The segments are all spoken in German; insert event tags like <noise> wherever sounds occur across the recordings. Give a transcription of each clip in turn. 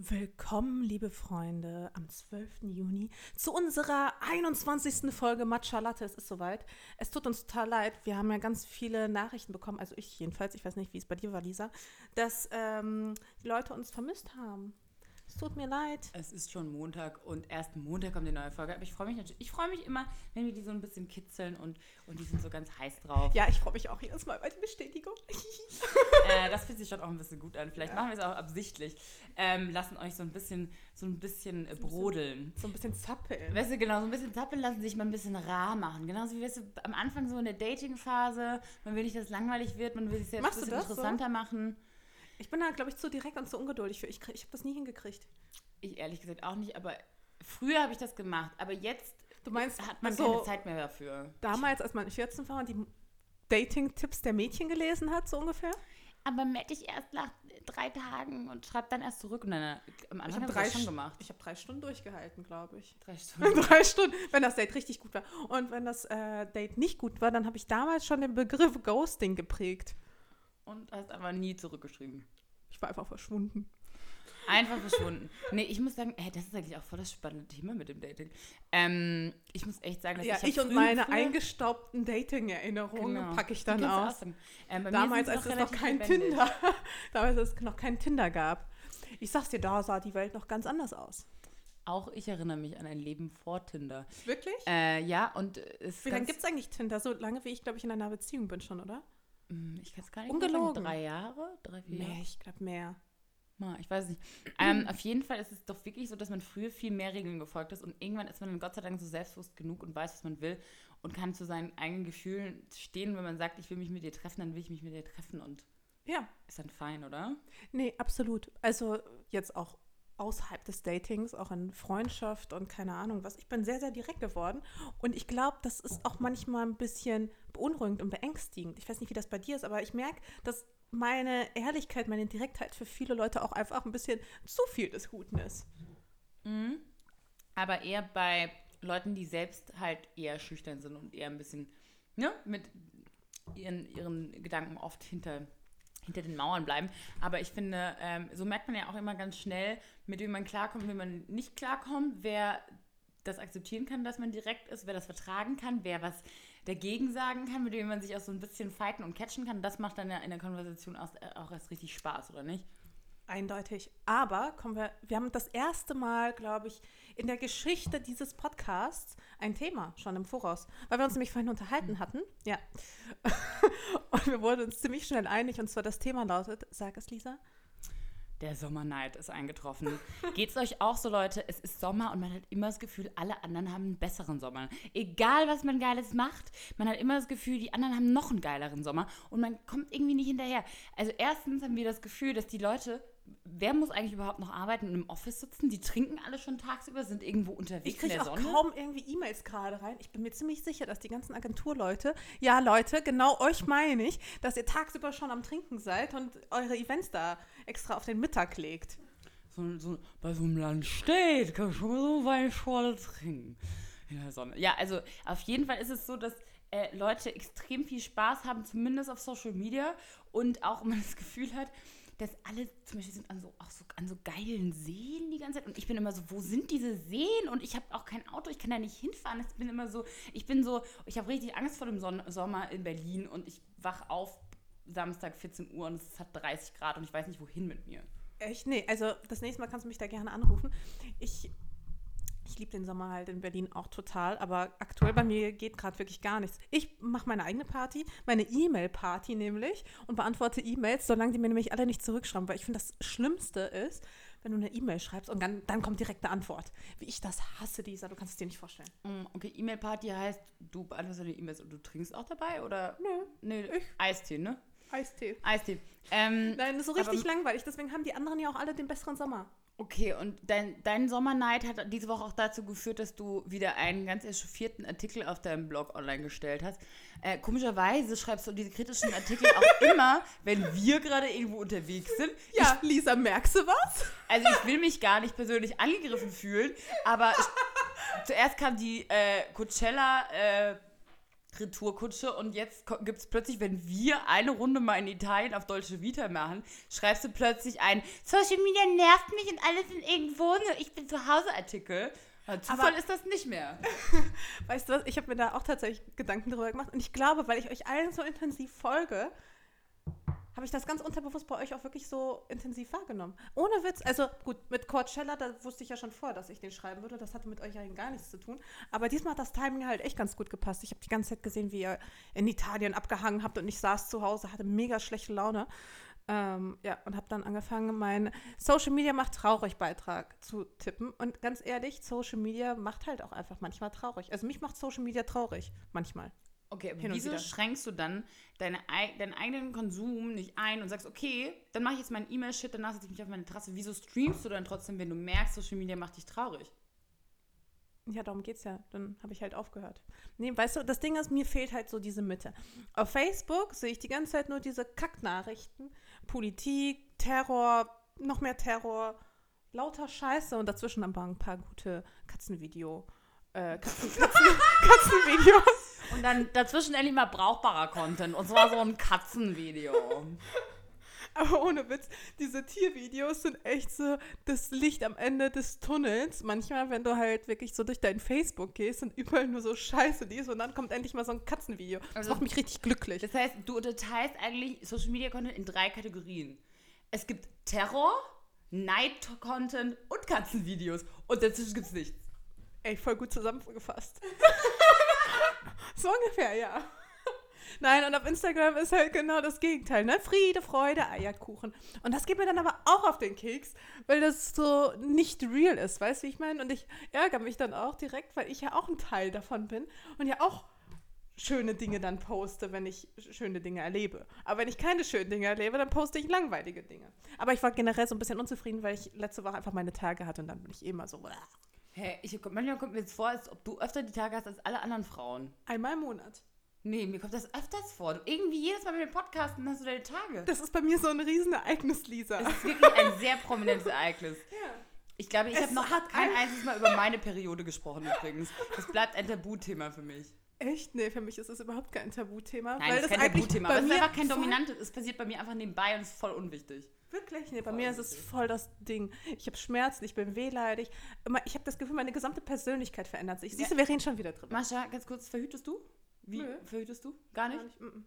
Willkommen, liebe Freunde, am 12. Juni zu unserer 21. Folge Matcha Latte. Es ist soweit. Es tut uns total leid. Wir haben ja ganz viele Nachrichten bekommen, also ich jedenfalls, ich weiß nicht, wie es bei dir war, Lisa, dass ähm, die Leute uns vermisst haben. Es tut mir leid. Es ist schon Montag und erst Montag kommt die neue Folge. Aber ich freue mich natürlich. Ich freue mich immer, wenn wir die so ein bisschen kitzeln und, und die sind so ganz heiß drauf. Ja, ich freue mich auch jedes Mal bei der Bestätigung. <laughs> äh, das fühlt sich schon auch ein bisschen gut an. Vielleicht ja. machen wir es auch absichtlich. Ähm, lassen euch so ein bisschen, so ein bisschen äh, brodeln. So ein bisschen zappeln. Weißt du, genau, so ein bisschen zappeln lassen, sich mal ein bisschen rar machen. Genauso wie weißt du, am Anfang so in der Dating-Phase. Man will nicht, dass es langweilig wird, man will es jetzt Machst ein bisschen interessanter so? machen. Ich bin da, glaube ich, zu direkt und zu ungeduldig für. Ich, ich habe das nie hingekriegt. Ich ehrlich gesagt auch nicht, aber früher habe ich das gemacht. Aber jetzt du meinst, hat man also, keine Zeit mehr dafür. Damals, als man 14 war und die Dating-Tipps der Mädchen gelesen hat, so ungefähr? Aber melde ich erst nach drei Tagen und schreibe dann erst zurück. Und dann, äh, am Anfang habe ich das schon gemacht. Ich habe drei Stunden durchgehalten, glaube ich. Drei <laughs> Stunden? drei Stunden, wenn das Date richtig gut war. Und wenn das äh, Date nicht gut war, dann habe ich damals schon den Begriff Ghosting geprägt. Und hast aber nie zurückgeschrieben. Ich war einfach verschwunden. Einfach verschwunden. Nee, ich muss sagen, hey, das ist eigentlich auch voll das spannende Thema mit dem Dating. Ähm, ich muss echt sagen, dass ja, ich, ich und meine früher, eingestaubten Dating-Erinnerungen genau. packe ich dann aus. Ähm, Damals, als es noch kein lebendig. Tinder, <laughs> damals, als es noch kein Tinder gab. Ich sag's dir, da sah die Welt noch ganz anders aus. Auch ich erinnere mich an ein Leben vor Tinder. Wirklich? Äh, ja, und es Wie lange gibt es eigentlich Tinder? So lange, wie ich, glaube ich, in einer Beziehung bin schon, oder? Hm, ich kann es gar nicht Ungelogen. Sagen, drei Jahre? Drei, vier Jahre? Nee, ich glaube mehr. Ich weiß nicht. Ähm, auf jeden Fall ist es doch wirklich so, dass man früher viel mehr Regeln gefolgt ist und irgendwann ist man dann Gott sei Dank so selbstbewusst genug und weiß, was man will und kann zu seinen eigenen Gefühlen stehen. Wenn man sagt, ich will mich mit dir treffen, dann will ich mich mit dir treffen und ja. ist dann fein, oder? Nee, absolut. Also jetzt auch außerhalb des Datings, auch in Freundschaft und keine Ahnung was. Ich bin sehr, sehr direkt geworden und ich glaube, das ist auch manchmal ein bisschen beunruhigend und beängstigend. Ich weiß nicht, wie das bei dir ist, aber ich merke, dass meine Ehrlichkeit, meine Direktheit für viele Leute auch einfach ein bisschen zu viel des Guten ist. Mhm. Aber eher bei Leuten, die selbst halt eher schüchtern sind und eher ein bisschen ne, mit ihren, ihren Gedanken oft hinter, hinter den Mauern bleiben. Aber ich finde, ähm, so merkt man ja auch immer ganz schnell, mit wem man klarkommt und wem man nicht klarkommt, wer das akzeptieren kann, dass man direkt ist, wer das vertragen kann, wer was dagegen sagen kann, mit dem man sich auch so ein bisschen fighten und catchen kann, das macht dann ja in der Konversation äh, auch erst richtig Spaß, oder nicht? Eindeutig. Aber kommen wir, wir haben das erste Mal, glaube ich, in der Geschichte dieses Podcasts ein Thema schon im Voraus, weil wir uns nämlich vorhin unterhalten mhm. hatten. Ja. <laughs> und wir wurden uns ziemlich schnell einig, und zwar das Thema lautet, sag es, Lisa. Der Sommerneid ist eingetroffen. <laughs> Geht es euch auch so, Leute? Es ist Sommer und man hat immer das Gefühl, alle anderen haben einen besseren Sommer. Egal, was man Geiles macht, man hat immer das Gefühl, die anderen haben noch einen geileren Sommer und man kommt irgendwie nicht hinterher. Also erstens haben wir das Gefühl, dass die Leute wer muss eigentlich überhaupt noch arbeiten und im Office sitzen? Die trinken alle schon tagsüber, sind irgendwo unterwegs ich in der auch Sonne. kaum irgendwie E-Mails gerade rein. Ich bin mir ziemlich sicher, dass die ganzen Agenturleute, ja Leute, genau euch meine ich, dass ihr tagsüber schon am Trinken seid und eure Events da extra auf den Mittag legt. So, so, bei so einem Land steht, kann schon mal so Weinschorle trinken. In der Sonne. Ja, also auf jeden Fall ist es so, dass äh, Leute extrem viel Spaß haben, zumindest auf Social Media und auch man das Gefühl hat, dass alle zum Beispiel sind an so, auch so, an so geilen Seen die ganze Zeit. Und ich bin immer so, wo sind diese Seen? Und ich habe auch kein Auto, ich kann da nicht hinfahren. Ich bin immer so, ich bin so, ich habe richtig Angst vor dem Son Sommer in Berlin und ich wach auf Samstag 14 Uhr und es hat 30 Grad und ich weiß nicht, wohin mit mir. Echt? Nee, also das nächste Mal kannst du mich da gerne anrufen. Ich ich liebe den Sommer halt in Berlin auch total, aber aktuell bei mir geht gerade wirklich gar nichts. Ich mache meine eigene Party, meine E-Mail-Party nämlich und beantworte E-Mails, solange die mir nämlich alle nicht zurückschreiben, weil ich finde, das Schlimmste ist, wenn du eine E-Mail schreibst und dann, dann kommt direkt eine Antwort. Wie ich das hasse, dieser, du kannst es dir nicht vorstellen. Mm, okay, E-Mail-Party heißt, du beantwortest deine E-Mails und du trinkst auch dabei oder? Nö. Nee, ich. Eistee, ne? Eistee. Eistee. Ähm, Nein, das ist so richtig langweilig, deswegen haben die anderen ja auch alle den besseren Sommer. Okay, und dein, dein Sommerneid hat diese Woche auch dazu geführt, dass du wieder einen ganz echauffierten Artikel auf deinem Blog online gestellt hast. Äh, komischerweise schreibst du diese kritischen Artikel auch <laughs> immer, wenn wir gerade irgendwo unterwegs sind. Ja, ich, Lisa, merkst du was? Also ich will mich gar nicht persönlich angegriffen fühlen, aber ich, <laughs> zuerst kam die äh, Coachella äh, Retourkutsche und jetzt gibt es plötzlich, wenn wir eine Runde mal in Italien auf Deutsche Vita machen, schreibst du plötzlich ein Social Media nervt mich und alles sind irgendwo, nur ich bin zu Hause Artikel. Ja, Zufall Aber- ist das nicht mehr. <laughs> Weißt du was, ich habe mir da auch tatsächlich Gedanken drüber gemacht. Und ich glaube, weil ich euch allen so intensiv folge, habe ich das ganz unterbewusst bei euch auch wirklich so intensiv wahrgenommen. Ohne Witz. Also gut, mit Coachella, da wusste ich ja schon vor, dass ich den schreiben würde. Das hatte mit euch ja gar nichts zu tun. Aber diesmal hat das Timing halt echt ganz gut gepasst. Ich habe die ganze Zeit gesehen, wie ihr in Italien abgehangen habt und ich saß zu Hause, hatte mega schlechte Laune. Ähm, ja, und habe dann angefangen, meinen Social Media macht traurig Beitrag zu tippen. Und ganz ehrlich, Social Media macht halt auch einfach manchmal traurig. Also mich macht Social Media traurig, manchmal. Okay, aber wieso wieder. schränkst du dann deine, ei- deinen eigenen Konsum nicht ein und sagst, okay, dann mache ich jetzt meinen E-Mail-Shit, danach setze ich mich auf meine Terrasse. Wieso streamst du dann trotzdem, wenn du merkst, Social Media macht dich traurig? Ja, darum geht's ja. Dann habe ich halt aufgehört. Nee, weißt du, das Ding ist, mir fehlt halt so diese Mitte. Auf Facebook sehe ich die ganze Zeit nur diese Kacknachrichten. Politik, Terror, noch mehr Terror, lauter Scheiße und dazwischen aber ein paar gute Katzenvideo. Äh, Katzen, Katzen, <laughs> Katzenvideos. Und dann dazwischen endlich mal brauchbarer Content. Und zwar so ein Katzenvideo. Aber ohne Witz, diese Tiervideos sind echt so das Licht am Ende des Tunnels. Manchmal, wenn du halt wirklich so durch dein Facebook gehst und überall nur so Scheiße liest und dann kommt endlich mal so ein Katzenvideo. Das Also- macht mich richtig glücklich. Das heißt, du unterteilst eigentlich Social Media Content in drei Kategorien. Es gibt Terror, Night-Content und Katzenvideos. Und dazwischen gibt es nichts. Ey, voll gut zusammengefasst. <laughs> so ungefähr, ja. Nein, und auf Instagram ist halt genau das Gegenteil, ne? Friede, Freude, Eierkuchen. Und das geht mir dann aber auch auf den Keks, weil das so nicht real ist, weißt du, wie ich meine? Und ich ärgere mich dann auch direkt, weil ich ja auch ein Teil davon bin und ja auch schöne Dinge dann poste, wenn ich schöne Dinge erlebe. Aber wenn ich keine schönen Dinge erlebe, dann poste ich langweilige Dinge. Aber ich war generell so ein bisschen unzufrieden, weil ich letzte Woche einfach meine Tage hatte und dann bin ich eh immer so Hä, ich, manchmal kommt mir jetzt vor, als ob du öfter die Tage hast als alle anderen Frauen. einmal im Monat. Nee, mir kommt das öfters vor. Du, irgendwie jedes Mal mit dem Podcasten hast du deine Tage. Das ist bei mir so ein Riesenereignis, Lisa. Das ist wirklich ein sehr prominentes <laughs> Ereignis. Ja. Ich glaube, ich habe noch hat kein ein- einziges Mal über meine Periode gesprochen übrigens. Das bleibt ein Tabuthema für mich. Echt? Nee, für mich ist das überhaupt kein Tabuthema. Nein, weil das ist kein Tabuthema. Aber es ist einfach kein dominantes. Es passiert bei mir einfach nebenbei und ist voll unwichtig. Wirklich? Nee, bei mir ist es voll das Ding. Ich habe Schmerzen, ich bin wehleidig. Ich habe das Gefühl, meine gesamte Persönlichkeit verändert sich. Siehst du, wir reden schon wieder drüber. Mascha, ganz kurz, verhütest du? Wie Nö. verhütest du? Gar nicht? Gar nicht, mm, mm.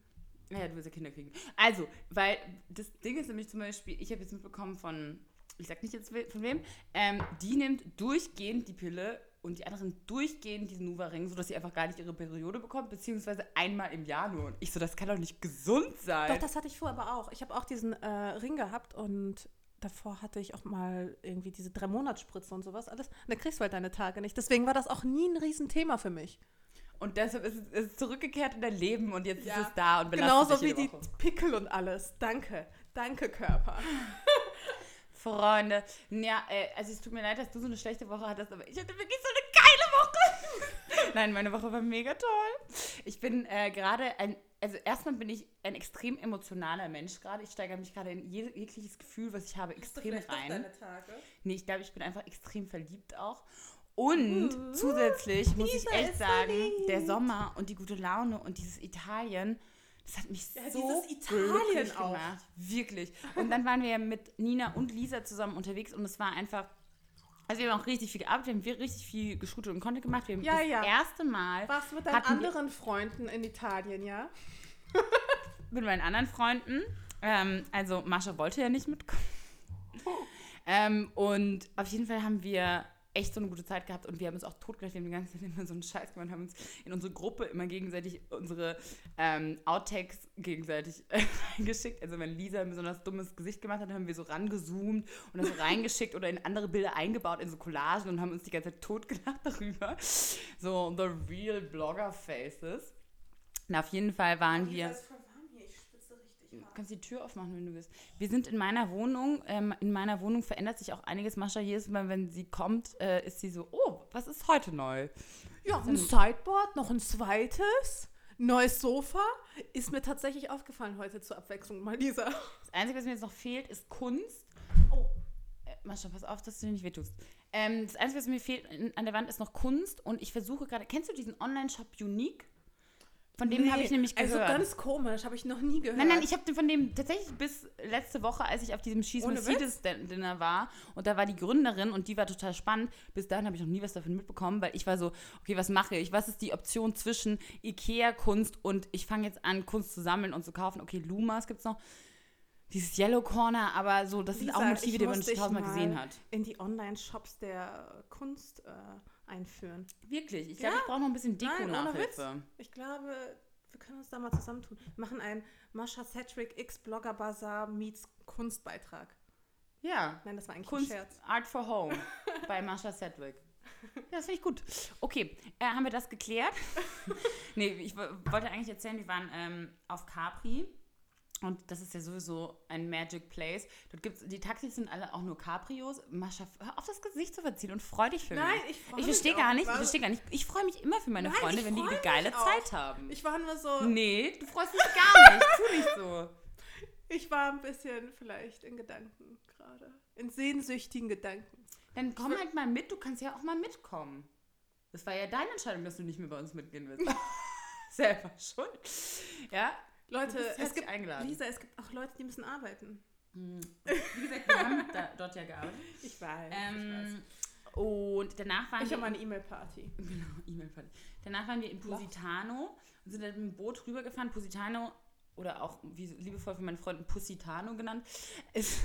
Ja, du willst ja Kinder kriegen. Also, weil das Ding ist nämlich zum Beispiel, ich habe jetzt mitbekommen von, ich sag nicht jetzt von wem, ähm, die nimmt durchgehend die Pille und die anderen durchgehend diesen Nuva-Ring, sodass sie einfach gar nicht ihre Periode bekommt, beziehungsweise einmal im Jahr nur. Und ich so, das kann doch nicht gesund sein. Doch, das hatte ich vorher aber auch. Ich habe auch diesen äh, Ring gehabt und davor hatte ich auch mal irgendwie diese drei Monatsspritze und sowas alles. Und da kriegst du halt deine Tage nicht. Deswegen war das auch nie ein Riesenthema für mich. und deshalb ist es, ist zurückgekehrt in dein Leben und jetzt Ja. ist es da und belastet Genauso dich wie die Woche. Pickel und alles. Danke. Danke, Körper. <laughs> Freunde. Ja, äh, also es tut mir leid, dass du so eine schlechte Woche hattest, aber ich hatte wirklich so eine geile Woche. <laughs> Nein, meine Woche war mega toll. Ich bin äh, gerade ein, also erstmal bin ich ein extrem emotionaler Mensch gerade. Ich steigere mich gerade in je- jegliches Gefühl, was ich habe, extrem rein. Tage? Nee, ich glaube, ich bin einfach extrem verliebt auch. Und Uh, zusätzlich muss ich echt sagen, verliebt. der Sommer und die gute Laune und dieses Italien, das hat mich Ja, so Italien auch. gemacht. Wirklich. Und dann waren wir ja mit Nina und Lisa zusammen unterwegs und es war einfach. Also wir haben auch richtig viel gearbeitet, wir haben richtig viel geshootet und Content gemacht. Wir haben Ja, das ja. erste Mal Warst du mit deinen anderen Freunden in Italien, ja? <laughs> mit meinen anderen Freunden. Ähm, also Mascha wollte ja nicht mitkommen. ähm, und auf jeden Fall haben wir echt so eine gute Zeit gehabt und wir haben uns auch haben die ganze Zeit <laughs> immer so einen Scheiß gemacht, haben uns in unsere Gruppe immer gegenseitig unsere ähm, Outtakes gegenseitig äh, <laughs> reingeschickt. Also wenn Lisa ein besonders dummes Gesicht gemacht hat, haben wir so rangezoomt und das so <laughs> reingeschickt oder in andere Bilder eingebaut, in so Collagen und haben uns die ganze Zeit totgelacht darüber. So the real Blogger Faces. Und auf jeden Fall waren wir... ist voll warm hier, ich spitze richtig Du kannst die Tür aufmachen, wenn du willst. Wir sind in meiner Wohnung. Ähm, in meiner Wohnung verändert sich auch einiges. Mascha, jedes Mal, wenn sie kommt, äh, ist sie so, oh, was ist heute neu? Ja, ein Sideboard, noch ein zweites, neues Sofa. Ist mir tatsächlich aufgefallen heute zur Abwechslung mal, Lisa. Das Einzige, was mir jetzt noch fehlt, ist Kunst. Oh. Äh, Mascha, pass auf, dass du dir nicht wehtust. Ähm, das Einzige, was mir fehlt an der Wand, ist noch Kunst. Und ich versuche gerade, kennst du diesen Online-Shop Unique? Von dem Nee, habe ich nämlich gehört. Also ganz komisch, habe ich noch nie gehört. Nein, nein, ich habe von dem tatsächlich bis letzte Woche, als ich auf diesem Schieß Mercedes Dinner war und da war die Gründerin und die war total spannend. Bis dahin habe ich noch nie was davon mitbekommen, weil ich war so, okay, was mache ich? Was ist die Option zwischen Ikea-Kunst und ich fange jetzt an, Kunst zu sammeln und zu kaufen? Okay, Lumas gibt es noch. Dieses Yellow Corner, aber so, das sind Lisa, auch Motive, die man schon tausendmal mal gesehen hat. in die Online-Shops der Kunst äh, einführen. Wirklich, ich glaube, Ja? ich brauche noch ein bisschen Deko-Nachhilfe. Ich glaube, wir können uns da mal zusammentun. Wir machen einen Mascha Cedric X Blogger Bazaar meets Kunstbeitrag. Ja, Nein, das war eigentlich Kunst, ein Scherz. Art for Home <laughs> bei Marsha Sedgwick. Ja, das finde ich gut. Okay, äh, haben wir das geklärt? <laughs> nee, ich wo- wollte eigentlich erzählen, wir waren ähm, auf Capri. Und das ist ja sowieso ein Magic Place. Dort gibt's, die Taxis sind alle auch nur Cabrios. Mascha, hör auf das Gesicht zu verziehen und freu dich für Nein, mich. ich freue Ich mich verstehe auch. gar nicht, ich verstehe gar nicht. Ich freue mich immer für meine Nein, Freunde, ich wenn die eine geile auch. Zeit haben. Ich war nur so, nee, du freust dich gar nicht. Tu nicht so. <laughs> ich war ein bisschen vielleicht in Gedanken gerade. In sehnsüchtigen Gedanken. Dann komm halt mal mit, du kannst ja auch mal mitkommen. Das war ja deine Entscheidung, dass du nicht mehr bei uns mitgehen willst. <laughs> Selber schuld. Ja, Leute, es gibt, eingeladen. Lisa, es gibt auch Leute, die müssen arbeiten. wie gesagt, wir haben da, dort ja gearbeitet. Ich weiß. Ähm, und danach waren ich wir... habe eine E-Mail-Party. <laughs> Genau, E-Mail-Party. Danach waren wir in Positano und sind dann mit dem Boot rübergefahren. Positano, oder auch wie liebevoll von meinen Freunden Positano genannt, <laughs> ist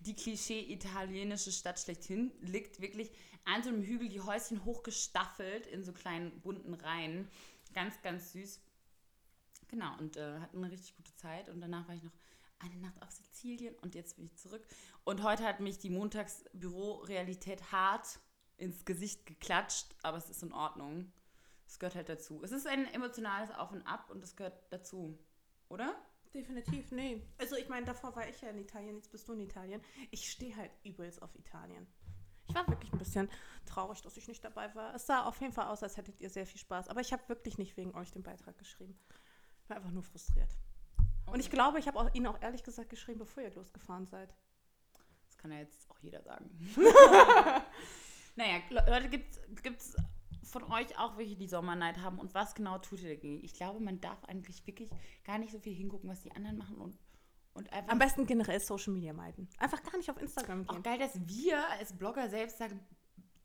die Klischee-italienische Stadt schlechthin. Liegt wirklich an so einem Hügel, die Häuschen hochgestaffelt in so kleinen bunten Reihen. Ganz, ganz süß. Genau, und äh, hatten eine richtig gute Zeit. Und danach war ich noch eine Nacht auf Sizilien und jetzt bin ich zurück. Und heute hat mich die Montagsbüro-Realität hart ins Gesicht geklatscht, aber es ist in Ordnung. Es gehört halt dazu. Es ist ein emotionales Auf und Ab und das gehört dazu, oder? Definitiv, nee. Also ich meine, davor war ich ja in Italien, jetzt bist du in Italien. Ich stehe halt übelst auf Italien. Ich war wirklich ein bisschen traurig, dass ich nicht dabei war. Es sah auf jeden Fall aus, als hättet ihr sehr viel Spaß. Aber ich habe wirklich nicht wegen euch den Beitrag geschrieben. Ich war einfach nur frustriert. Und ich glaube, ich habe auch, Ihnen auch ehrlich gesagt geschrieben, bevor ihr losgefahren seid. Das kann ja jetzt auch jeder sagen. <laughs> naja, Le- Leute, gibt es von euch auch welche, die Sommerneid haben? Und was genau tut ihr dagegen? Ich glaube, man darf eigentlich wirklich gar nicht so viel hingucken, was die anderen machen und, und einfach. Am besten generell Social Media meiden. Einfach gar nicht auf Instagram auch gehen. geil, dass wir als Blogger selbst sagen,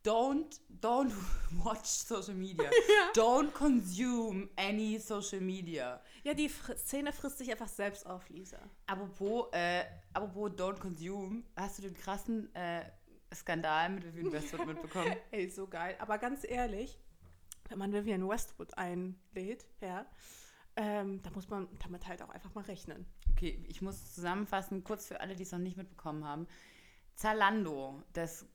don't, don't <laughs> watch Social Media. <laughs> Don't consume any Social Media. Ja, die Fr Szene frisst sich einfach selbst auf, Lisa. Apropos, äh, apropos don't consume, hast du den krassen äh, Skandal mit Vivian <laughs> Westwood mitbekommen? Ey, so geil. Aber ganz ehrlich, wenn man Vivian Westwood einlädt, ja, ähm, da muss man damit halt auch einfach mal rechnen. Okay, ich muss zusammenfassen, kurz für alle, die es noch nicht mitbekommen haben. Zalando, das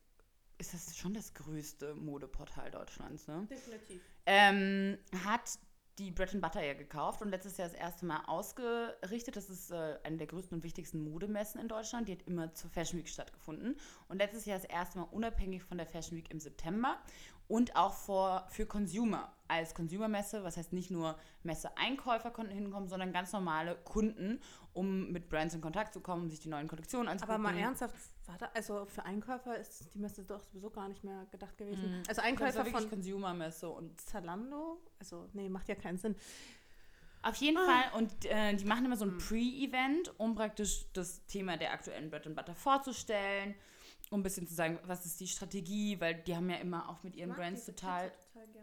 ist das schon das größte Modeportal Deutschlands, ne? Definitiv. Ähm, hat die Bread and Butter ja gekauft und letztes Jahr das erste Mal ausgerichtet. Das ist äh, eine der größten und wichtigsten Modemessen in Deutschland. Die hat immer zur Fashion Week stattgefunden. Und letztes Jahr das erste Mal unabhängig von der Fashion Week im September und auch vor, für Consumer als Consumermesse. Was heißt nicht nur Messe-Einkäufer konnten hinkommen, sondern ganz normale Kunden, um mit Brands in Kontakt zu kommen, um sich die neuen Kollektionen anzugucken. Aber mal ernsthaft, war da, also für Einkäufer ist die Messe doch sowieso gar nicht mehr gedacht gewesen. Mhm. Also Das war Einkäufer von Consumer-Messe und Zalando, also nee, macht ja keinen Sinn. Auf jeden Ah. Fall. Und äh, die machen immer so ein Pre-Event, um praktisch das Thema der aktuellen Bread and Butter vorzustellen, um ein bisschen zu sagen, was ist die Strategie, weil die haben ja immer auch mit ihren Brands total,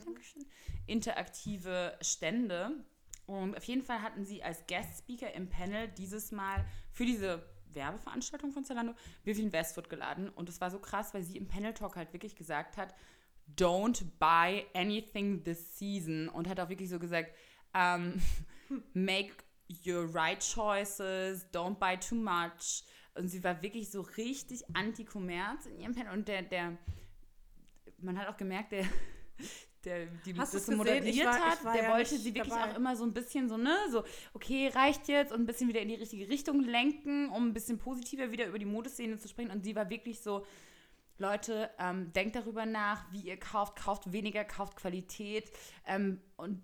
Dankeschön, interaktive Stände. Und auf jeden Fall hatten sie als Guest Speaker im Panel dieses Mal für diese Werbeveranstaltung von Zalando Vivian Westwood geladen. Und es war so krass, weil sie im Panel Talk halt wirklich gesagt hat, don't buy anything this season. Und hat auch wirklich so gesagt, ähm, <laughs> make your right choices, don't buy too much. Und sie war wirklich so richtig anti-Kommerz in ihrem Panel. Und der, der, man hat auch gemerkt, der, <laughs> der die Hast das so moderiert Ich war- hat, ich der ja wollte sie wirklich dabei. auch immer so ein bisschen so, ne, so, okay, reicht jetzt und ein bisschen wieder in die richtige Richtung lenken, um ein bisschen positiver wieder über die Modeszene zu sprechen. Und sie war wirklich so, Leute, ähm, denkt darüber nach, wie ihr kauft, kauft weniger, kauft Qualität ähm, und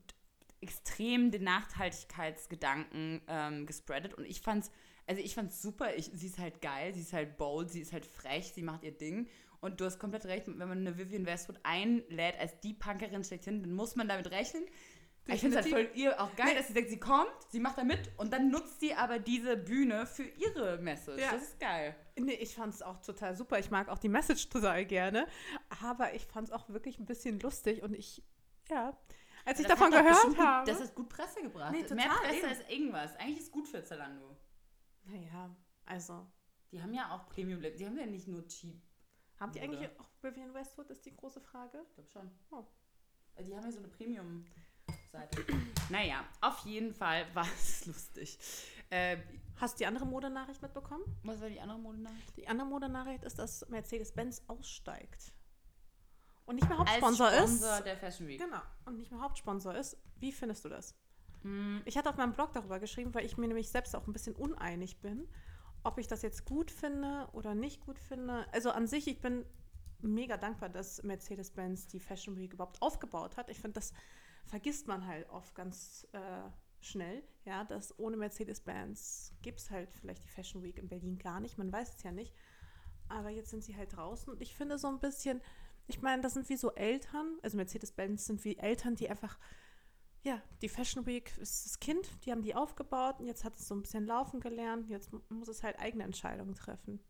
extrem den Nachhaltigkeitsgedanken ähm, gespreadet. Und ich fand's, also ich fand's super. Ich, sie ist halt geil, sie ist halt bold, sie ist halt frech, sie macht ihr Ding. Und du hast komplett recht, wenn man eine Vivian Westwood einlädt als die Punkerin schlechthin, dann muss man damit rechnen, Ich finde es halt voll ihr auch geil, Nee. dass sie sagt, sie kommt, sie macht da mit und dann nutzt sie aber diese Bühne für ihre Message. Ja. Das ist geil. Nee, ich fand es auch total super. Ich mag auch die Message total gerne. Aber ich fand es auch wirklich ein bisschen lustig und ich, ja, als ich Das davon gehört habe. Das hat gut Presse gebracht. Nee, Mehr total, Presse eben. als irgendwas. Eigentlich ist es gut für Zalando. naja, also. Die haben ja auch Premium. Die haben ja nicht nur Cheap. Ihr Oder? eigentlich auch Vivian Westwood, ist die große Frage? Ich glaube schon. Oh. Die haben ja so eine Premium-Seite. naja, auf jeden Fall war <laughs> es lustig. Äh, Hast du die andere Modenachricht mitbekommen? was war die andere Modenachricht? Die andere Modenachricht ist, dass Mercedes-Benz aussteigt. Und nicht mehr Als Hauptsponsor Sponsor ist. der Fashion Week. Genau. Und nicht mehr Hauptsponsor ist. Wie findest du das? Hm, Ich hatte auf meinem Blog darüber geschrieben, weil ich mir nämlich selbst auch ein bisschen uneinig bin, ob ich das jetzt gut finde oder nicht gut finde. Also an sich, ich bin mega dankbar, dass Mercedes-Benz die Fashion Week überhaupt aufgebaut hat. Ich finde, das vergisst man halt oft ganz äh, schnell, ja, dass ohne Mercedes-Benz gibt es halt vielleicht die Fashion Week in Berlin gar nicht. Man weiß es ja nicht. Aber jetzt sind sie halt draußen und ich finde so ein bisschen, ich meine, das sind wie so Eltern, also Mercedes-Benz sind wie Eltern, die einfach ja, die Fashion Week ist das Kind, die haben die aufgebaut und jetzt hat es so ein bisschen laufen gelernt. Jetzt mu- muss es halt eigene Entscheidungen treffen.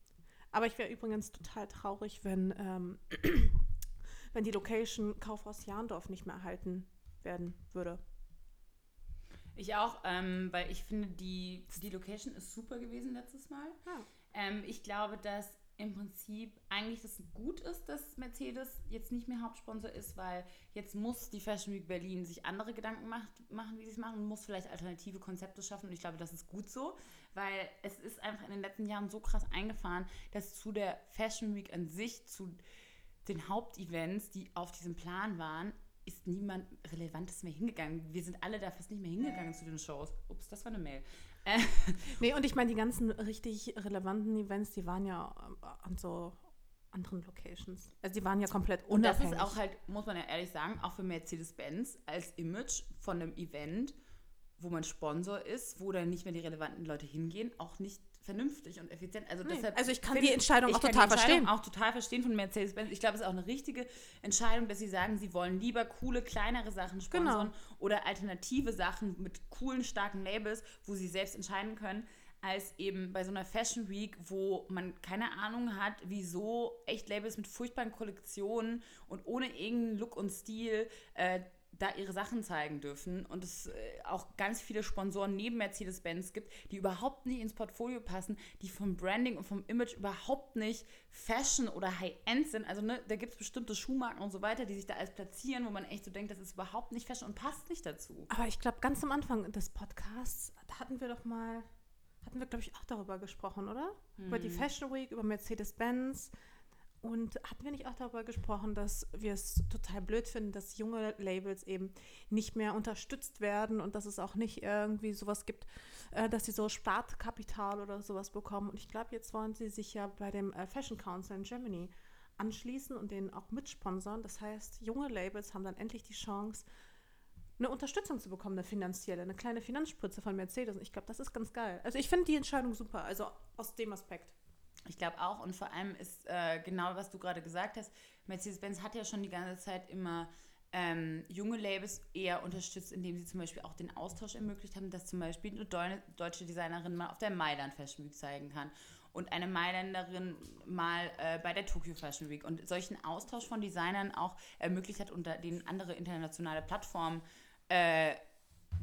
Aber ich wäre übrigens total traurig, wenn, ähm, <clears throat> wenn die Location Kaufhaus Jahndorf nicht mehr erhalten werden würde. Ich auch, ähm, weil ich finde, die, die Location ist super gewesen letztes Mal. Ja. Ähm, ich glaube, dass im Prinzip eigentlich das gut ist, dass Mercedes jetzt nicht mehr Hauptsponsor ist, weil jetzt muss die Fashion Week Berlin sich andere Gedanken macht, machen, wie sie es machen, muss vielleicht alternative Konzepte schaffen. Und ich glaube, das ist gut so, weil es ist einfach in den letzten Jahren so krass eingefahren, dass zu der Fashion Week an sich, zu den Hauptevents, die auf diesem Plan waren, ist niemand Relevantes mehr hingegangen. Wir sind alle da fast nicht mehr hingegangen zu den Shows. Ups, das war eine Mail. Äh, <laughs> Nee, und ich meine, die ganzen richtig relevanten Events, die waren ja ähm, an so anderen Locations. Also die waren ja komplett Und das unabhängig. ist auch halt, muss man ja ehrlich sagen, auch für Mercedes-Benz als Image von einem Event, wo man Sponsor ist, wo dann nicht mehr die relevanten Leute hingehen, auch nicht vernünftig und effizient. Also, deshalb also ich kann die Entscheidung ich auch kann total die Entscheidung verstehen. auch total verstehen von Mercedes-Benz. Ich glaube, es ist auch eine richtige Entscheidung, dass sie sagen, sie wollen lieber coole, kleinere Sachen sponsern oder alternative Sachen mit coolen, starken Labels, wo sie selbst entscheiden können, als eben bei so einer Fashion Week, wo man keine Ahnung hat, wieso echt Labels mit furchtbaren Kollektionen und ohne irgendeinen Look und Stil äh, da ihre Sachen zeigen dürfen und es äh, auch ganz viele Sponsoren neben Mercedes-Benz gibt, die überhaupt nicht ins Portfolio passen, die vom Branding und vom Image überhaupt nicht Fashion oder High-End sind. Also ne, da gibt es bestimmte Schuhmarken und so weiter, die sich da alles platzieren, wo man echt so denkt, das ist überhaupt nicht Fashion und passt nicht dazu. Aber ich glaube, ganz am Anfang des Podcasts, hatten wir doch mal, hatten wir, glaube ich, auch darüber gesprochen, oder? Über die Fashion Week, über Mercedes-Benz. Und hatten wir nicht auch darüber gesprochen, dass wir es total blöd finden, dass junge Labels eben nicht mehr unterstützt werden und dass es auch nicht irgendwie sowas gibt, äh, dass sie so Startkapital oder sowas bekommen. Und ich glaube, jetzt wollen sie sich ja bei dem äh, Fashion Council in Germany anschließen und den auch mitsponsern. Das heißt, junge Labels haben dann endlich die Chance, eine Unterstützung zu bekommen, eine finanzielle, eine kleine Finanzspritze von Mercedes. Und ich glaube, das ist ganz geil. Also ich finde die Entscheidung super, also aus dem Aspekt. Ich glaube auch. Und vor allem ist äh, genau, was du gerade gesagt hast, Mercedes-Benz hat ja schon die ganze Zeit immer ähm, junge Labels eher unterstützt, indem sie zum Beispiel auch den Austausch ermöglicht haben, dass zum Beispiel eine deu- deutsche Designerin mal auf der Mailand Fashion Week zeigen kann und eine Mailänderin mal äh, bei der Tokyo Fashion Week und solchen Austausch von Designern auch ermöglicht hat, unter denen andere internationale Plattformen äh,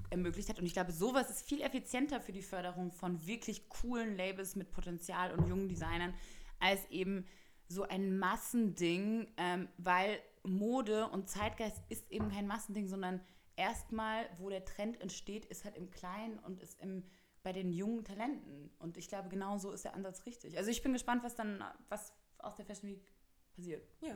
ermöglicht hat. Und ich glaube, sowas ist viel effizienter für die Förderung von wirklich coolen Labels mit Potenzial und jungen Designern, als eben so ein Massending, ähm, weil Mode und Zeitgeist ist eben kein Massending, sondern erstmal, wo der Trend entsteht, ist halt im Kleinen und ist im, bei den jungen Talenten. Und ich glaube, genau so ist der Ansatz richtig. Also ich bin gespannt, was dann, was aus der Fashion Week passiert. Ja.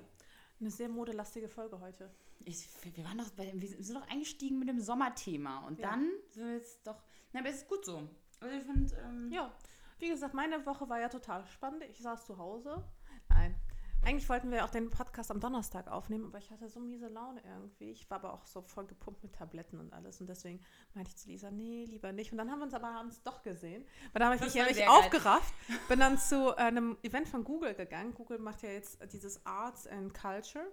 Eine sehr modelastige Folge heute. Ich, wir waren doch bei, wir sind doch eingestiegen mit dem Sommerthema und Ja. dann sind wir jetzt doch. Na, aber es ist gut so. Also ich finde, ähm, Ja, wie gesagt, meine Woche war ja total spannend. Ich saß zu Hause. Nein. Eigentlich wollten wir auch den Podcast am Donnerstag aufnehmen, aber ich hatte so miese Laune irgendwie. Ich war aber auch so voll gepumpt mit Tabletten und alles. Und deswegen meinte ich zu Lisa, nee, lieber nicht. Und dann haben wir uns aber abends doch gesehen. Weil da habe ich Das mich geil. aufgerafft. <laughs> Bin dann zu einem Event von Google gegangen. Google macht ja jetzt dieses Arts and Culture.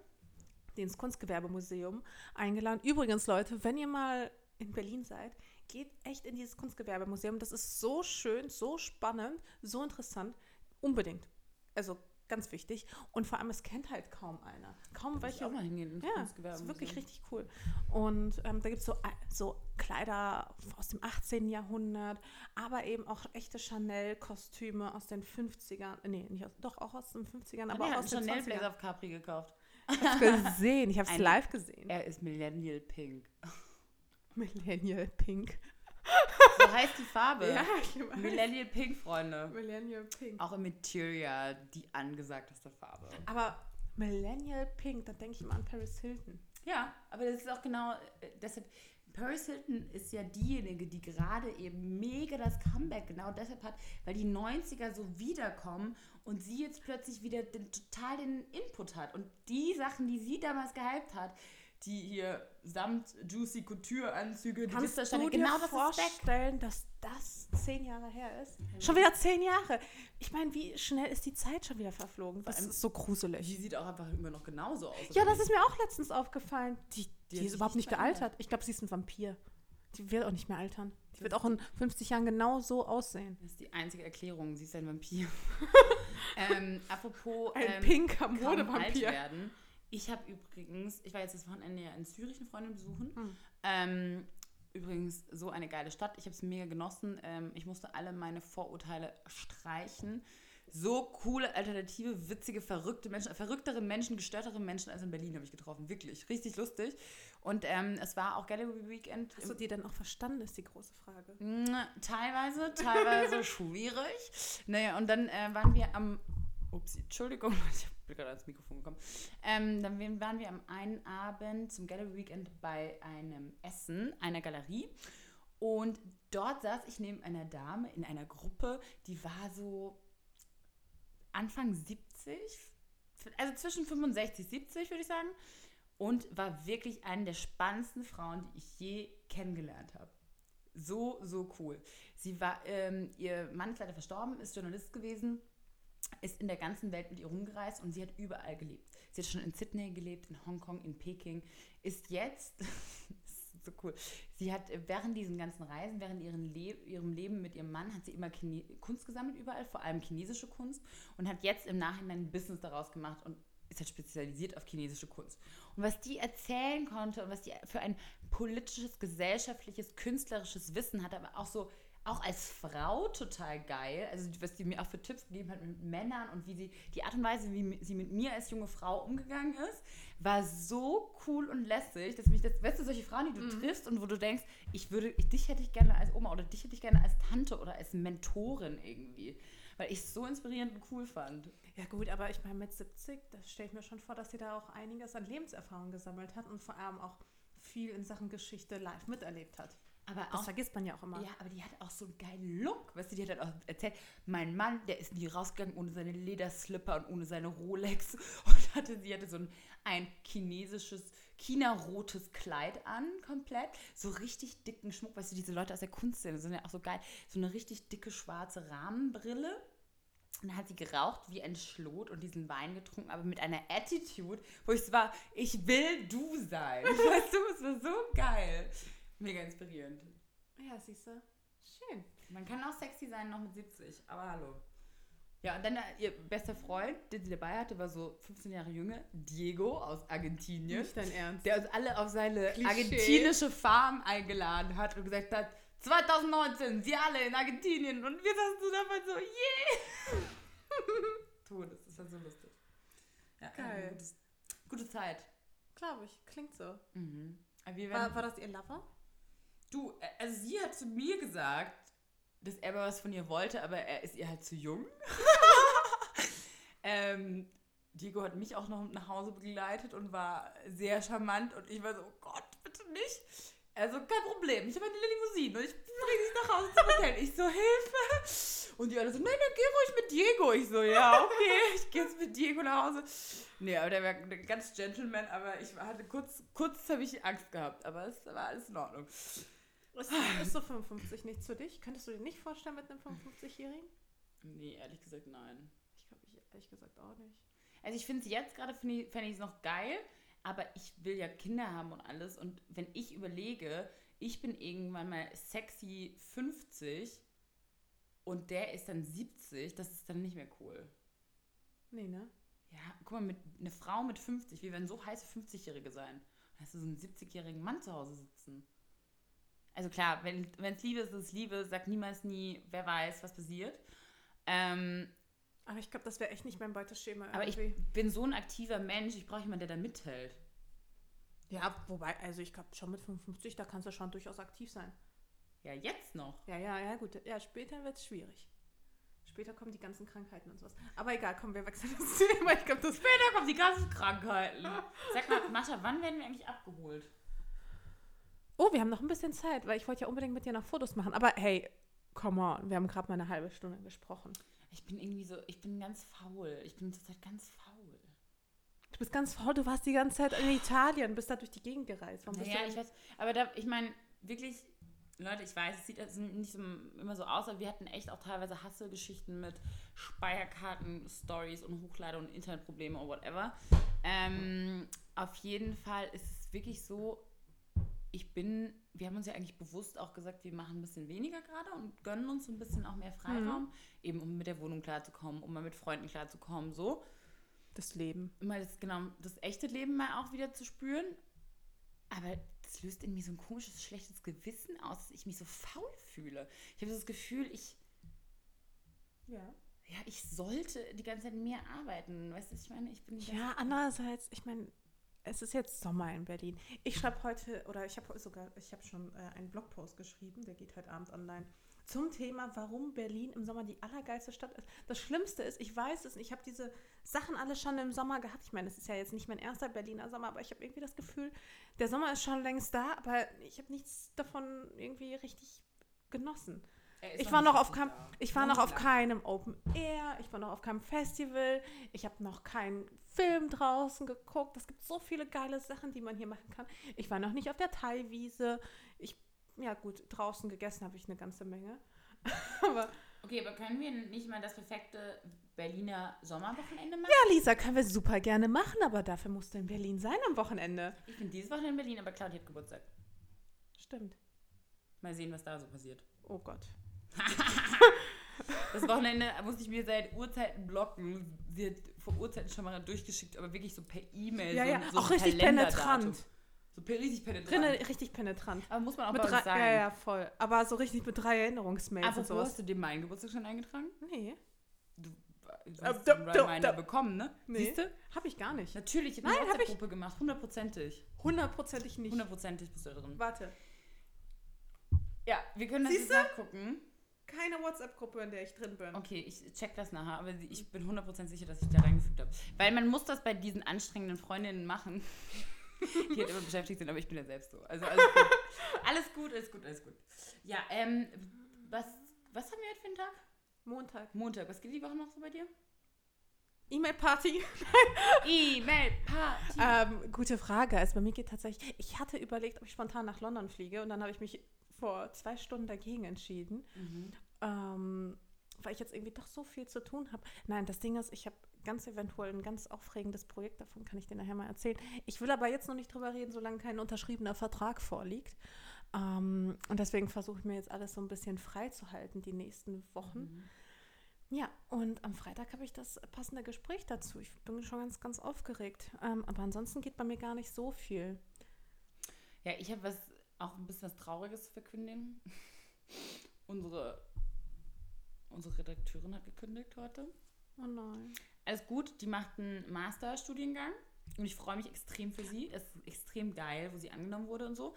Ins Kunstgewerbemuseum eingeladen. Übrigens, Leute, wenn ihr mal in Berlin seid, geht echt in dieses Kunstgewerbemuseum. Das ist so schön, so spannend, so interessant. Unbedingt. Also ganz wichtig. Und vor allem, es kennt halt kaum einer. Kaum ich welche. auch mal hingehen ins Ja, das Kunstgewerbemuseum. ist wirklich richtig cool. Und ähm, da gibt es so, äh, so Kleider aus dem 18. Jahrhundert, aber eben auch echte Chanel-Kostüme aus den 50ern. Nee, nicht aus, doch auch aus den 50ern, aber Aber auch auch aus den Chanel 20ern. Blazer auf Capri gekauft. <laughs> Ich hab's gesehen, ich habe es Ein- live gesehen. Er ist Millennial Pink. <laughs> Millennial Pink. So heißt die Farbe. <laughs> ich weiß. Millennial Pink, Freunde. Millennial Pink. Auch im Materia die angesagteste Farbe. Aber Millennial Pink, da denke ich immer an Paris Hilton. Ja, aber das ist auch genau, äh, deshalb, Paris Hilton ist ja diejenige, die gerade eben mega das Comeback genau deshalb hat, weil die 90er so wiederkommen und sie jetzt plötzlich wieder den, total den Input hat. Und die Sachen, die sie damals gehypt hat, die hier samt Juicy Couture-Anzüge, die Kannst du dir genau das vorstellen, dass das zehn Jahre her ist? Schon wieder zehn Jahre. Ich meine, wie schnell ist die Zeit schon wieder verflogen? Das ist so gruselig. Die sieht auch einfach immer noch genauso aus. Ja, das ist mir auch letztens aufgefallen. Die, die, Die ist überhaupt nicht gealtert. Ich glaube, sie ist ein Vampir. Die wird auch nicht mehr altern. Die wird auch in 50 Jahren genau so aussehen. Das ist die einzige Erklärung. Sie ist ein Vampir. <laughs> ähm, apropos Ein ähm, pinker Modevampir. werden. Ich habe übrigens, ich war jetzt das Wochenende ja in Zürich eine Freundin besuchen. Hm. Ähm, übrigens so eine geile Stadt. Ich habe es mega genossen. Ähm, ich musste alle meine Vorurteile streichen. So coole, alternative, witzige, verrückte Menschen, verrücktere Menschen, gestörtere Menschen als in Berlin habe ich getroffen. Wirklich, richtig lustig. Und ähm, es war auch Gallery Weekend. Hast du die dann auch verstanden, ist die große Frage. Teilweise, teilweise <laughs> schwierig. Naja, und dann äh, waren wir am. Ups, Entschuldigung, <laughs> ich bin gerade ans Mikrofon gekommen. Ähm, dann waren wir am einen Abend zum Gallery Weekend bei einem Essen, einer Galerie. Und dort saß ich neben einer Dame in einer Gruppe, die war so Anfang 70, also zwischen 65 70 würde ich sagen. Und war wirklich eine der spannendsten Frauen, die ich je kennengelernt habe. So, so cool. Sie war, ähm, ihr Mann ist leider verstorben, ist Journalist gewesen, ist in der ganzen Welt mit ihr rumgereist und sie hat überall gelebt. Sie hat schon in Sydney gelebt, in Hongkong, in Peking, ist jetzt, so cool, sie hat äh, während diesen ganzen Reisen, während Le ihrem Leben mit ihrem Mann, hat sie immer Chine Kunst gesammelt überall, vor allem chinesische Kunst und hat jetzt im Nachhinein ein Business daraus gemacht und ist halt spezialisiert auf chinesische Kunst. Und was die erzählen konnte und was die für ein politisches, gesellschaftliches, künstlerisches Wissen hat, aber auch so, auch als Frau total geil. Also was die mir auch für Tipps gegeben hat mit Männern und wie sie, die Art und Weise, wie sie mit mir als junge Frau umgegangen ist, war so cool und lässig, dass mich das, weißt du, solche Frauen, die du triffst und wo du denkst, ich würde, ich, dich hätte ich gerne als Oma oder dich hätte ich gerne als Tante oder als Mentorin irgendwie. Weil ich es so inspirierend und cool fand. Ja gut, aber ich meine mit 70, das stelle ich mir schon vor, dass sie da auch einiges an Lebenserfahrung gesammelt hat und vor allem auch viel in Sachen Geschichte live miterlebt hat. Aber Das auch vergisst man ja auch immer. Ja, aber die hat auch so einen geilen Look. Weißt du, die hat dann auch erzählt, mein Mann, der ist nie rausgegangen ohne seine Lederslipper und ohne seine Rolex. <laughs> Und hatte, sie hatte so ein, ein chinesisches, China-rotes Kleid an, komplett. So richtig dicken Schmuck. Weißt du, diese Leute aus der Kunstszene sind ja auch so geil. So eine richtig dicke schwarze Rahmenbrille. Und dann hat sie geraucht wie ein Schlot und diesen Wein getrunken, aber mit einer Attitude, wo ich so war, ich will du sein. <laughs> Weißt du, es war so geil. Mega inspirierend. Ja, siehst du. Schön. Man kann auch sexy sein, noch mit 70, aber hallo. Ja, und dann äh, ihr bester Freund, den sie dabei hatte, war so 15 Jahre jünger, Diego aus Argentinien, Nicht dein Ernst. der uns alle auf seine Klischee. argentinische Farm eingeladen hat und gesagt hat, 2019, sie alle in Argentinien und wir saßen so dabei so, yeah! <laughs> Todes, das war so lustig. Ja, Geil. Gutes, gute Zeit. Glaube ich. Klingt so. Mhm. War, war das ihr Lover? Du, äh, also sie hat zu mir gesagt, dass er was von ihr wollte, aber er ist ihr halt zu jung. <laughs> ähm, Diego hat mich auch noch nach Hause begleitet und war sehr charmant und ich war so, oh Gott, bitte nicht. Also kein Problem, ich habe eine Limousine und ich bringe dich nach Hause zum Hotel. Ich so, Hilfe. Und die alle so, nein, dann geh ruhig mit Diego. Ich so, ja, okay, <laughs> ich gehe jetzt mit Diego nach Hause. Nee, aber der war ein ganz Gentleman, aber ich hatte kurz, kurz habe ich Angst gehabt, aber es war alles in Ordnung. Ist, ist so 55 nichts für dich? Könntest du dir nicht vorstellen mit einem 55-Jährigen? Nee, ehrlich gesagt, nein. Ich glaube, ich ehrlich gesagt auch nicht. Also ich finde es jetzt gerade, fände ich es noch geil, aber ich will ja Kinder haben und alles. Und wenn ich überlege, ich bin irgendwann mal sexy 50 und der ist dann 70, das ist dann nicht mehr cool. Nee, ne? Ja, guck mal, mit, eine Frau mit 50, wir werden so heiße 50-Jährige sein. Hast du so einen 70-jährigen Mann zu Hause sitzen. Also klar, wenn es Liebe ist, ist es Liebe. Sag niemals nie, wer weiß, was passiert. Ähm, aber ich glaube, das wäre echt nicht mein Beuteschema. Aber irgendwie. ich bin so ein aktiver Mensch, ich brauche jemanden, der da mithält. Ja, wobei, also ich glaube schon mit 55, da kannst du schon durchaus aktiv sein. Ja, jetzt noch. Ja, ja, ja, gut. Ja, später wird es schwierig. Später kommen die ganzen Krankheiten und sowas. Aber egal, komm, wir wechseln das <laughs> Thema. Ich glaube, das später kommen die ganzen Krankheiten. Sag mal, Mascha, wann werden wir eigentlich abgeholt? Oh, wir haben noch ein bisschen Zeit, weil ich wollte ja unbedingt mit dir noch Fotos machen. Aber hey, come on, wir haben gerade mal eine halbe Stunde gesprochen. Ich bin irgendwie so, ich bin ganz faul. Ich bin zurzeit ganz faul. Du bist ganz faul, du warst die ganze Zeit in Italien, bist da durch die Gegend gereist. Warum naja, ich weiß, aber da, ich meine, wirklich, Leute, ich weiß, es sieht also nicht so, immer so aus, aber wir hatten echt auch teilweise Hasselgeschichten mit Speicherkarten, Stories und Hochladung und Internetprobleme oder whatever. Ähm, auf jeden Fall ist es wirklich so, ich bin, wir haben uns ja eigentlich bewusst auch gesagt, wir machen ein bisschen weniger gerade und gönnen uns ein bisschen auch mehr Freiraum, mhm. eben um mit der Wohnung klarzukommen, um mal mit Freunden klarzukommen, so. Das Leben. Mal das, genau, das echte Leben mal auch wieder zu spüren. Aber das löst in mir so ein komisches, schlechtes Gewissen aus, dass ich mich so faul fühle. Ich habe das Gefühl, ich. Ja. Ja, ich sollte die ganze Zeit mehr arbeiten. Weißt du, ich meine, ich bin. Ja, andererseits, ich meine, es ist jetzt Sommer in Berlin. Ich schreibe heute, oder ich habe sogar, ich habe schon äh, einen Blogpost geschrieben, der geht heute Abend online, zum Thema, warum Berlin im Sommer die allergeilste Stadt ist. Das Schlimmste ist, ich weiß es, ich habe diese Sachen alle schon im Sommer gehabt. Ich meine, es ist ja jetzt nicht mein erster Berliner Sommer, aber ich habe irgendwie das Gefühl, der Sommer ist schon längst da, aber ich habe nichts davon irgendwie richtig genossen. Ich war noch auf keinem, ich war noch auf keinem Open Air, ich war noch auf keinem Festival, ich habe noch keinen Film draußen geguckt. Es gibt so viele geile Sachen, die man hier machen kann. Ich war noch nicht auf der Thai-Wiese. Ich, ja gut, draußen gegessen habe ich eine ganze Menge. <laughs> aber okay, aber können wir nicht mal das perfekte Berliner Sommerwochenende machen? Ja, Lisa, können wir super gerne machen, aber dafür musst du in Berlin sein am Wochenende. Ich bin dieses Wochenende in Berlin, aber Claudia hat Geburtstag. Stimmt. Mal sehen, was da so passiert. Oh Gott. <laughs> das Wochenende musste ich mir seit Uhrzeiten blocken. Sie hat vor Uhrzeiten schon mal durchgeschickt, aber wirklich so per E-Mail. Ja, so, ja, so auch richtig penetrant. So richtig penetrant. Pene, richtig penetrant. Aber muss man auch mit drei, sagen. Ja, ja, voll. Aber so richtig mit drei Erinnerungsmails aber und sowas. hast du dir meinen Geburtstag schon eingetragen? Nee. Du, du hast äh, meiner bekommen, ne? Nee. Siehst du? Hab ich gar nicht. Natürlich, ich habe eine WhatsApp-Gruppe gemacht, hundertprozentig. Hundertprozentig nicht. Hundertprozentig bist du da drin. Warte. Ja, wir können das Siehst jetzt nachgucken. Keine WhatsApp-Gruppe, in der ich drin bin. Okay, ich check das nachher, aber ich bin 100% sicher, dass ich da reingefügt habe. Weil man muss das bei diesen anstrengenden Freundinnen machen, <laughs> die halt immer beschäftigt sind, aber ich bin ja selbst so. Also alles gut. <laughs> alles gut, alles gut, alles gut. Ja, ähm, was, was haben wir heute für einen Tag? Montag. Montag. Was geht die Woche noch so bei dir? E-Mail-Party. <laughs> E-Mail-Party. Ähm, gute Frage. Also bei mir geht tatsächlich, ich hatte überlegt, ob ich spontan nach London fliege und dann habe ich mich vor zwei Stunden dagegen entschieden, mhm. ähm, weil ich jetzt irgendwie doch so viel zu tun habe. Nein, das Ding ist, ich habe ganz eventuell ein ganz aufregendes Projekt, davon kann ich dir nachher mal erzählen. Ich will aber jetzt noch nicht drüber reden, solange kein unterschriebener Vertrag vorliegt. Ähm, und deswegen versuche ich mir jetzt alles so ein bisschen frei zu halten die nächsten Wochen. Mhm. Ja, und am Freitag habe ich das passende Gespräch dazu. Ich bin schon ganz, ganz aufgeregt. Ähm, aber ansonsten geht bei mir gar nicht so viel. Ja, ich habe was auch ein bisschen was Trauriges verkünden. <laughs> unsere, unsere Redakteurin hat gekündigt heute. Oh nein. Alles gut, die macht einen Masterstudiengang und ich freue mich extrem für sie. Es ist extrem geil, wo sie angenommen wurde und so.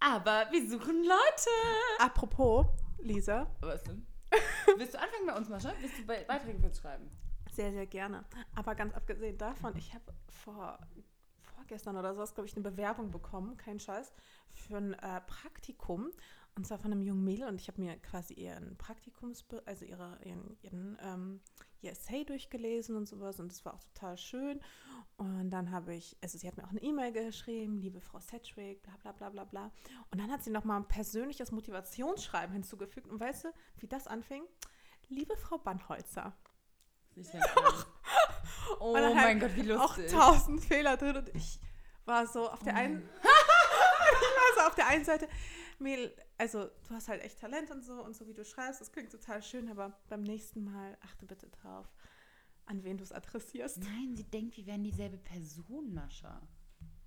Aber wir suchen Leute. Apropos, Lisa. Was denn? <laughs> Willst du anfangen bei uns, Mascha? Willst du Beiträge für uns schreiben? Sehr, sehr gerne. Aber ganz abgesehen davon, ich habe vor vorgestern oder so, glaube ich, eine Bewerbung bekommen, kein Scheiß, für ein äh, Praktikum. Und zwar von einem jungen Mädel. Und ich habe mir quasi ihren Praktikums, also ihre, ihren, ihren ähm, ihr Essay durchgelesen und sowas. Und das war auch total schön. Und dann habe ich, also sie hat mir auch eine E-Mail geschrieben, liebe Frau Sedgwick, bla bla bla bla bla. Und dann hat sie nochmal ein persönliches Motivationsschreiben hinzugefügt. Und weißt du, wie das anfing? Liebe Frau Bannholzer. <laughs> Oh Und mein halt Gott, wie auch lustig. tausend Fehler drin und ich war so auf der Oh einen <laughs> ich war so auf der einen Seite Mädel, also du hast halt echt Talent und so und so wie du schreibst, das klingt total schön, aber beim nächsten Mal achte bitte drauf, an wen du es adressierst. Nein, sie denkt, wir wären dieselbe Person, Mascha.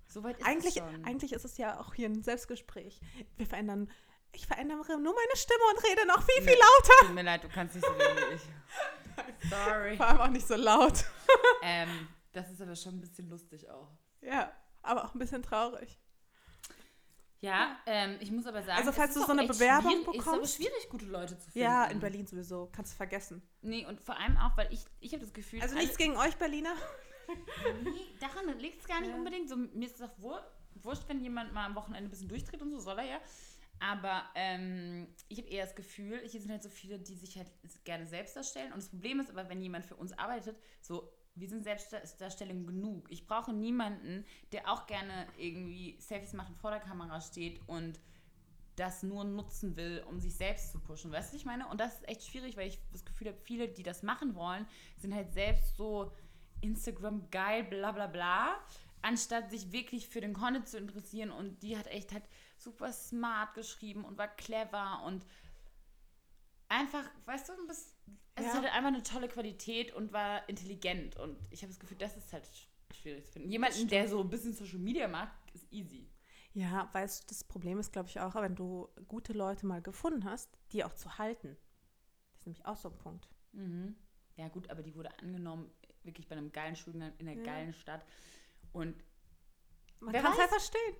Soweit ist Eigentlich, es schon. eigentlich ist es ja auch hier ein Selbstgespräch. Wir verändern, ich verändere nur meine Stimme und rede noch viel, viel lauter. Tut mir leid, du kannst nicht so reden wie ich. <laughs> Sorry. Vor allem auch nicht so laut. <laughs> ähm, das ist aber schon ein bisschen lustig auch. Ja, aber auch ein bisschen traurig. Ja, ähm, ich muss aber sagen, Also, es falls ist du so eine Bewerbung schwierig, ist aber bekommst- schwierig, gute Leute zu finden. Ja, in Berlin sowieso. Kannst du vergessen. Nee, und vor allem auch, weil ich, ich habe das Gefühl, Also nichts gegen euch, Berliner. Nee, daran liegt es gar nicht Ja. unbedingt. So, mir ist es auch wur wurscht, wenn jemand mal am Wochenende ein bisschen durchdreht und so, soll er ja. Aber ähm, ich habe eher das Gefühl, hier sind halt so viele, die sich halt gerne selbst darstellen. Und das Problem ist aber, wenn jemand für uns arbeitet, so, wir sind Selbstdarstellung genug. Ich brauche niemanden, der auch gerne irgendwie Selfies machen vor der Kamera steht und das nur nutzen will, um sich selbst zu pushen. Weißt du, was ich meine? Und das ist echt schwierig, weil ich das Gefühl habe, viele, die das machen wollen, sind halt selbst so Instagram geil, bla bla bla, anstatt sich wirklich für den Content zu interessieren. Und die hat echt halt super smart geschrieben und war clever und einfach, weißt du, ein bisschen, es Ja. hatte einfach eine tolle Qualität und war intelligent. Und ich habe das Gefühl, das ist halt sch- schwierig zu finden. Jemanden, der so ein bisschen Social Media mag, ist easy. Ja, weißt du, das Problem ist, glaube ich, auch, wenn du gute Leute mal gefunden hast, die auch zu halten. Das ist nämlich auch so ein Punkt. Mhm. Ja, gut, aber die wurde angenommen, wirklich bei einem geilen Studiengang in einer Ja. geilen Stadt. Und Man Wer kann es weiß? verstehen.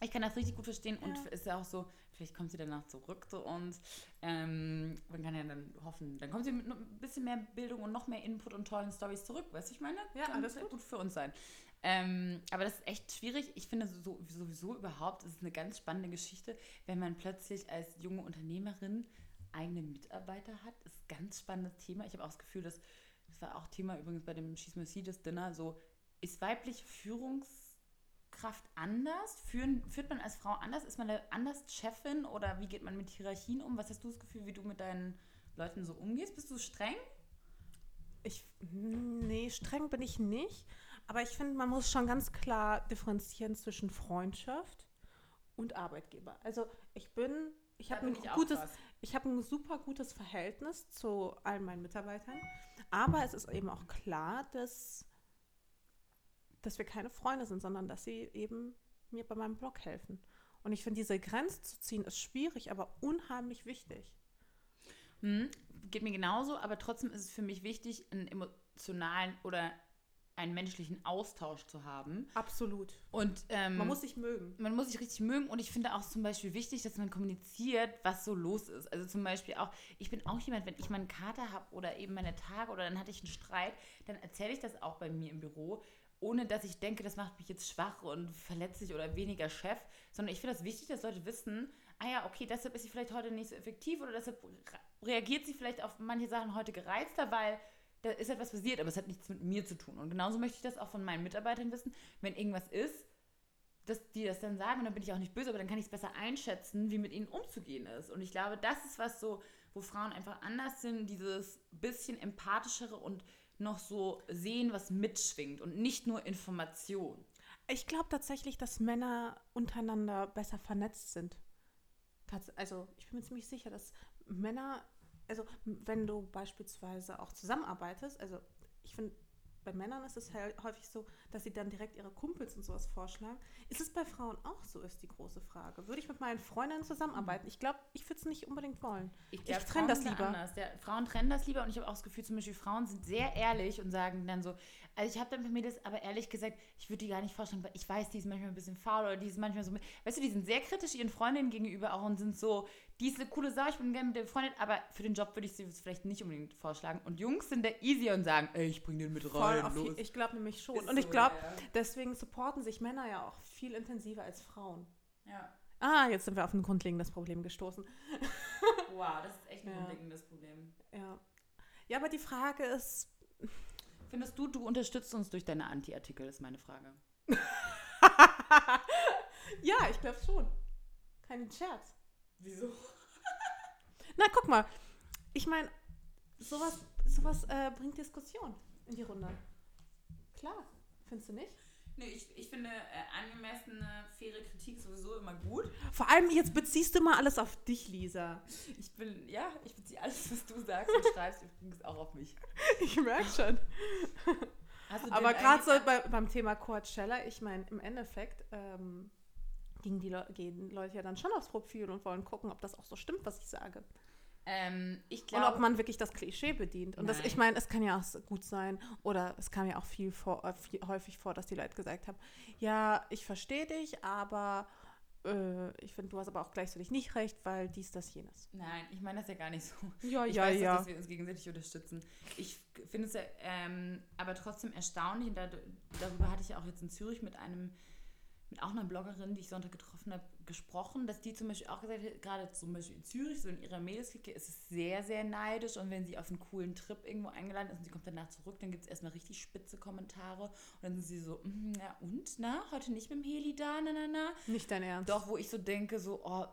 ich kann das richtig gut verstehen und Ja. ist ja auch so, vielleicht kommt sie danach zurück zu uns. Ähm, man kann ja dann hoffen, dann kommt sie mit ein bisschen mehr Bildung und noch mehr Input und tollen Stories zurück, weißt du, ich meine? Ja, Kann ja gut. gut für uns sein. Ähm, aber das ist echt schwierig. Ich finde so, sowieso überhaupt, es ist eine ganz spannende Geschichte, wenn man plötzlich als junge Unternehmerin eigene Mitarbeiter hat. Das ist ein ganz spannendes Thema. Ich habe auch das Gefühl, dass das war auch Thema übrigens bei dem Schieß Mercedes Dinner, so ist weibliche Führungskraft anders? Führen, führt man als Frau anders? Ist man anders Chefin oder wie geht man mit Hierarchien um? Was hast du das Gefühl, wie du mit deinen Leuten so umgehst? Bist du streng? Ich, nee, streng bin ich nicht. Aber ich finde, man muss schon ganz klar differenzieren zwischen Freundschaft und Arbeitgeber. Also ich bin, ich habe ein gutes, ich habe ein super gutes Verhältnis zu all meinen Mitarbeitern. Aber es ist eben auch klar, dass, dass wir keine Freunde sind, sondern dass sie eben mir bei meinem Blog helfen. Und ich finde, diese Grenze zu ziehen ist schwierig, aber unheimlich wichtig. Hm, geht mir genauso, aber trotzdem ist es für mich wichtig, einen emotionalen oder einen menschlichen Austausch zu haben. Absolut. Und ähm, Man muss sich mögen. man muss sich richtig mögen und ich finde auch zum Beispiel wichtig, dass man kommuniziert, was so los ist. Also zum Beispiel auch, ich bin auch jemand, wenn ich mal einen Kater habe oder eben meine Tage oder dann hatte ich einen Streit, dann erzähle ich das auch bei mir im Büro, ohne dass ich denke, das macht mich jetzt schwach und verletzlich oder weniger Chef, sondern ich finde das wichtig, dass Leute wissen, ah ja, okay, deshalb ist sie vielleicht heute nicht so effektiv oder deshalb reagiert sie vielleicht auf manche Sachen heute gereizter, weil da ist etwas passiert, aber es hat nichts mit mir zu tun. Und genauso möchte ich das auch von meinen Mitarbeitern wissen, wenn irgendwas ist, dass die das dann sagen und dann bin ich auch nicht böse, aber dann kann ich es besser einschätzen, wie mit ihnen umzugehen ist. Und ich glaube, das ist was so, wo Frauen einfach anders sind, dieses bisschen empathischere und noch so sehen, was mitschwingt und nicht nur Information. Ich glaube tatsächlich, dass Männer untereinander besser vernetzt sind. Also ich bin mir ziemlich sicher, dass Männer, also wenn du beispielsweise auch zusammenarbeitest, also ich finde, bei Männern ist es halt häufig so, dass sie dann direkt ihre Kumpels und sowas vorschlagen. Ist es bei Frauen auch so, ist die große Frage. Würde ich mit meinen Freundinnen zusammenarbeiten? Ich glaube, ich würde es nicht unbedingt wollen. Ich, glaub, trenne Frauen das da lieber. Ja, Frauen trennen das lieber und ich habe auch das Gefühl, zum Beispiel Frauen sind sehr ehrlich und sagen dann so, also ich habe dann für Mädels, aber ehrlich gesagt, ich würde die gar nicht vorstellen, weil ich weiß, die ist manchmal ein bisschen faul oder die ist manchmal so, weißt du, die sind sehr kritisch ihren Freundinnen gegenüber auch und sind so, die ist eine coole Sau, ich bin gerne mit der Freundin, aber für den Job würde ich sie vielleicht nicht unbedingt vorschlagen. Und Jungs sind da easier und sagen, ey, ich bring den mit Voll rein, je- ich glaube nämlich schon. Ist und ich so, glaube, ja, deswegen supporten sich Männer ja auch viel intensiver als Frauen. ja. Ah, jetzt sind wir auf ein grundlegendes Problem gestoßen. <laughs> Wow, das ist echt ein Ja. grundlegendes Problem. Ja. Ja, aber die Frage ist, Findest du, du unterstützt uns durch deine Anti-Artikel, ist meine Frage. <laughs> ja, ich glaube schon. Kein Scherz. Wieso? Na, guck mal. Ich meine, sowas, sowas äh, bringt Diskussion in die Runde. Klar. Findest du nicht? Nee, ich, ich finde äh, angemessene, faire Kritik sowieso immer gut. Vor allem, jetzt beziehst du mal alles auf dich, Lisa. Ich bin, ja, ich beziehe alles, was du sagst und schreibst <laughs> übrigens auch auf mich. Ich merke schon. Aber gerade so bei, beim Thema Coachella, ich meine, im Endeffekt ähm, gehen die Le gehen Leute ja dann schon aufs Profil und wollen gucken, ob das auch so stimmt, was ich sage. Ähm, ich Und glaube, ob man wirklich das Klischee bedient. Und das, ich meine, es kann ja auch gut sein, oder es kam ja auch viel, vor, äh, viel häufig vor, dass die Leute gesagt haben, ja, ich verstehe dich, aber äh, ich finde, du hast aber auch gleichzeitig nicht recht, weil dies, das, jenes. Nein, ich meine das ja gar nicht so. Ja, ich ja, weiß, ja. dass wir uns gegenseitig unterstützen. Ich finde es ja, ähm, aber trotzdem erstaunlich, und da, darüber hatte ich ja auch jetzt in Zürich mit einem, mit auch einer Bloggerin, die ich Sonntag getroffen habe, gesprochen, dass die zum Beispiel auch gesagt hat, gerade zum Beispiel in Zürich, so in ihrer Mädelsklicke, ist es sehr, sehr neidisch und wenn sie auf einen coolen Trip irgendwo eingeladen ist und sie kommt danach zurück, dann gibt es erstmal richtig spitze Kommentare und dann sind sie so, "Mm, ja und, na, heute nicht mit dem Heli da, na, na, na. Nicht dein Ernst. Doch, wo ich so denke, so, oh,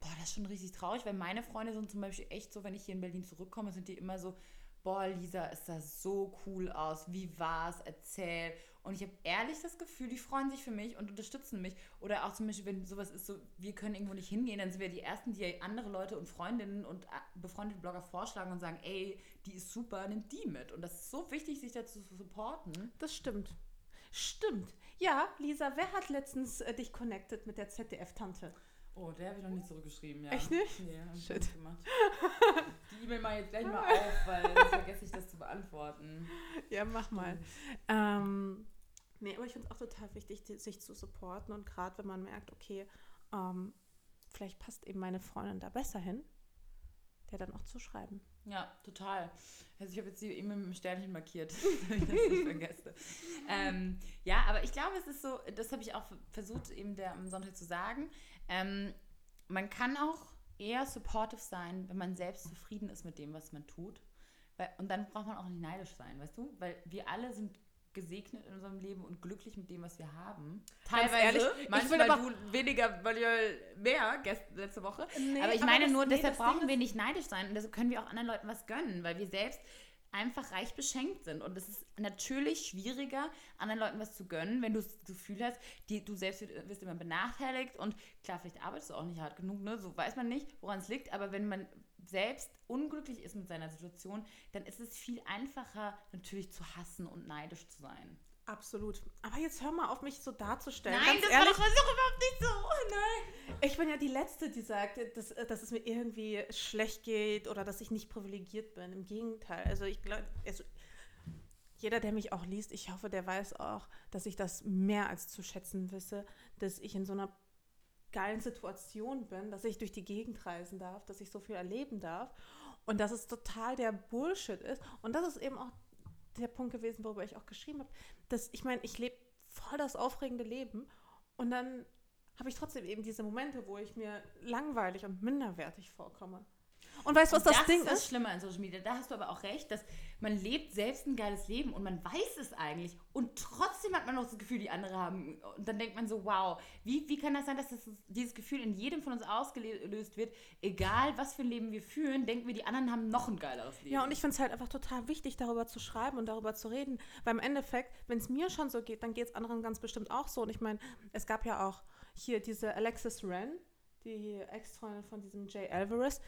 boah, das ist schon richtig traurig, weil meine Freunde sind zum Beispiel echt so, wenn ich hier in Berlin zurückkomme, sind die immer so, boah, Lisa, es sah so cool aus, wie war's, erzähl. Und ich habe ehrlich das Gefühl, die freuen sich für mich und unterstützen mich. Oder auch zum Beispiel, wenn sowas ist, so, wir können irgendwo nicht hingehen, dann sind wir die Ersten, die andere Leute und Freundinnen und äh, befreundete Blogger vorschlagen und sagen, ey, die ist super, nimm die mit. Und das ist so wichtig, sich dazu zu supporten. Das stimmt. Stimmt. Ja, Lisa, wer hat letztens äh, dich connected mit der ZDF-Tante? Oh, der habe ich noch nicht zurückgeschrieben, ja. Echt nicht? Nee, hab ich Shit. gemacht. Die E-Mail mal jetzt gleich mal auf, weil sonst vergesse ich das zu beantworten. Ja, mach mal. Ähm, nee, aber ich finde es auch total wichtig, sich zu supporten und gerade wenn man merkt, okay, ähm, vielleicht passt eben meine Freundin da besser hin, der dann auch zu schreiben. Ja, total. Also ich habe jetzt die E-Mail mit dem Sternchen markiert, <laughs> damit ich das nicht vergesse. Ähm, ja, aber ich glaube, es ist so, das habe ich auch versucht eben der, am Sonntag zu sagen, ähm, man kann auch eher supportive sein, wenn man selbst zufrieden ist mit dem, was man tut. Weil, und dann braucht man auch nicht neidisch sein, weißt du? Weil wir alle sind gesegnet in unserem Leben und glücklich mit dem, was wir haben. Ganz ehrlich, ich manchmal will aber- du weniger, weil mehr gest letzte Woche. Nee, aber ich aber meine das- nur, nee, deshalb brauchen wir nicht neidisch sein und deshalb können wir auch anderen Leuten was gönnen, weil wir selbst einfach reich beschenkt sind. Und es ist natürlich schwieriger, anderen Leuten was zu gönnen, wenn du das Gefühl hast, die, du selbst wirst, immer benachteiligt und klar, vielleicht arbeitest du auch nicht hart genug, ne? so weiß man nicht, woran es liegt, aber wenn man selbst unglücklich ist mit seiner Situation, dann ist es viel einfacher, natürlich zu hassen und neidisch zu sein. Absolut. Aber jetzt hör mal auf, mich so darzustellen. Nein, Ganz das ehrlich, war doch doch überhaupt nicht so. Oh nein. ich bin ja die Letzte, die sagt, dass, dass es mir irgendwie schlecht geht oder dass ich nicht privilegiert bin. Im Gegenteil. Also ich glaube, also jeder, der mich auch liest, ich hoffe, der weiß auch, dass ich das mehr als zu schätzen wisse, dass ich in so einer geilen Situation bin, dass ich durch die Gegend reisen darf, dass ich so viel erleben darf und dass es total der Bullshit ist. Und das ist eben auch der Punkt gewesen, worüber ich auch geschrieben habe, dass ich meine, ich lebe voll das aufregende Leben und dann habe ich trotzdem eben diese Momente, wo ich mir langweilig und minderwertig vorkomme. Und weißt du, was Und das, Ding ist das ist? Schlimme an Social Media. Da hast du aber auch recht, dass man lebt selbst ein geiles Leben und man weiß es eigentlich. Und trotzdem hat man noch das Gefühl, die anderen haben. Und dann denkt man so, wow, wie, wie kann das sein, dass das, dieses Gefühl in jedem von uns ausgelöst wird? Egal, was für ein Leben wir führen, denken wir, die anderen haben noch ein geileres Leben. Ja, und ich finde es halt einfach total wichtig, darüber zu schreiben und darüber zu reden. Weil im Endeffekt, wenn es mir schon so geht, dann geht es anderen ganz bestimmt auch so. Und ich meine, es gab ja auch hier diese Alexis Wren, die Ex-Freundin von diesem Jay Alvarez,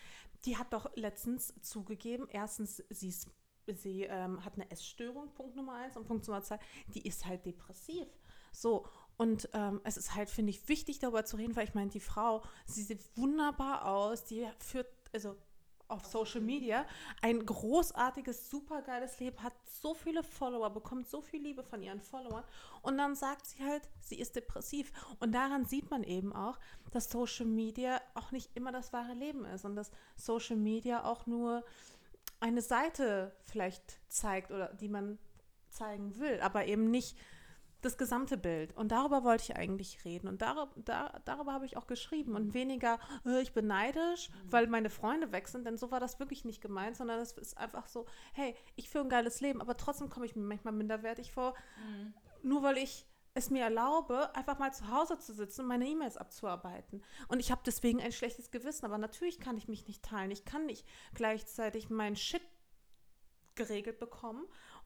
die hat doch letztens zugegeben, erstens, sie, ist, sie ähm, hat eine Essstörung, Punkt Nummer eins, und Punkt Nummer zwei, die ist halt depressiv. So, und ähm, es ist halt, finde ich, wichtig, darüber zu reden, weil ich meine, die Frau, sie sieht wunderbar aus, die führt, also auf Social Media ein großartiges, supergeiles Leben, hat so viele Follower, bekommt so viel Liebe von ihren Followern und dann sagt sie halt, sie ist depressiv. Und daran sieht man eben auch, dass Social Media auch nicht immer das wahre Leben ist und dass Social Media auch nur eine Seite vielleicht zeigt oder die man zeigen will, aber eben nicht das gesamte Bild. Und darüber wollte ich eigentlich reden. Und darüber, da, darüber habe ich auch geschrieben. Und weniger, äh, ich bin neidisch, weil meine Freunde weg sind. Denn so war das wirklich nicht gemeint, sondern es ist einfach so, hey, ich führe ein geiles Leben, aber trotzdem komme ich mir manchmal minderwertig vor. Nur weil ich es mir erlaube, einfach mal zu Hause zu sitzen und meine E-Mails abzuarbeiten. Und ich habe deswegen ein schlechtes Gewissen. Aber natürlich kann ich mich nicht teilen. Ich kann nicht gleichzeitig meinen Shit geregelt bekommen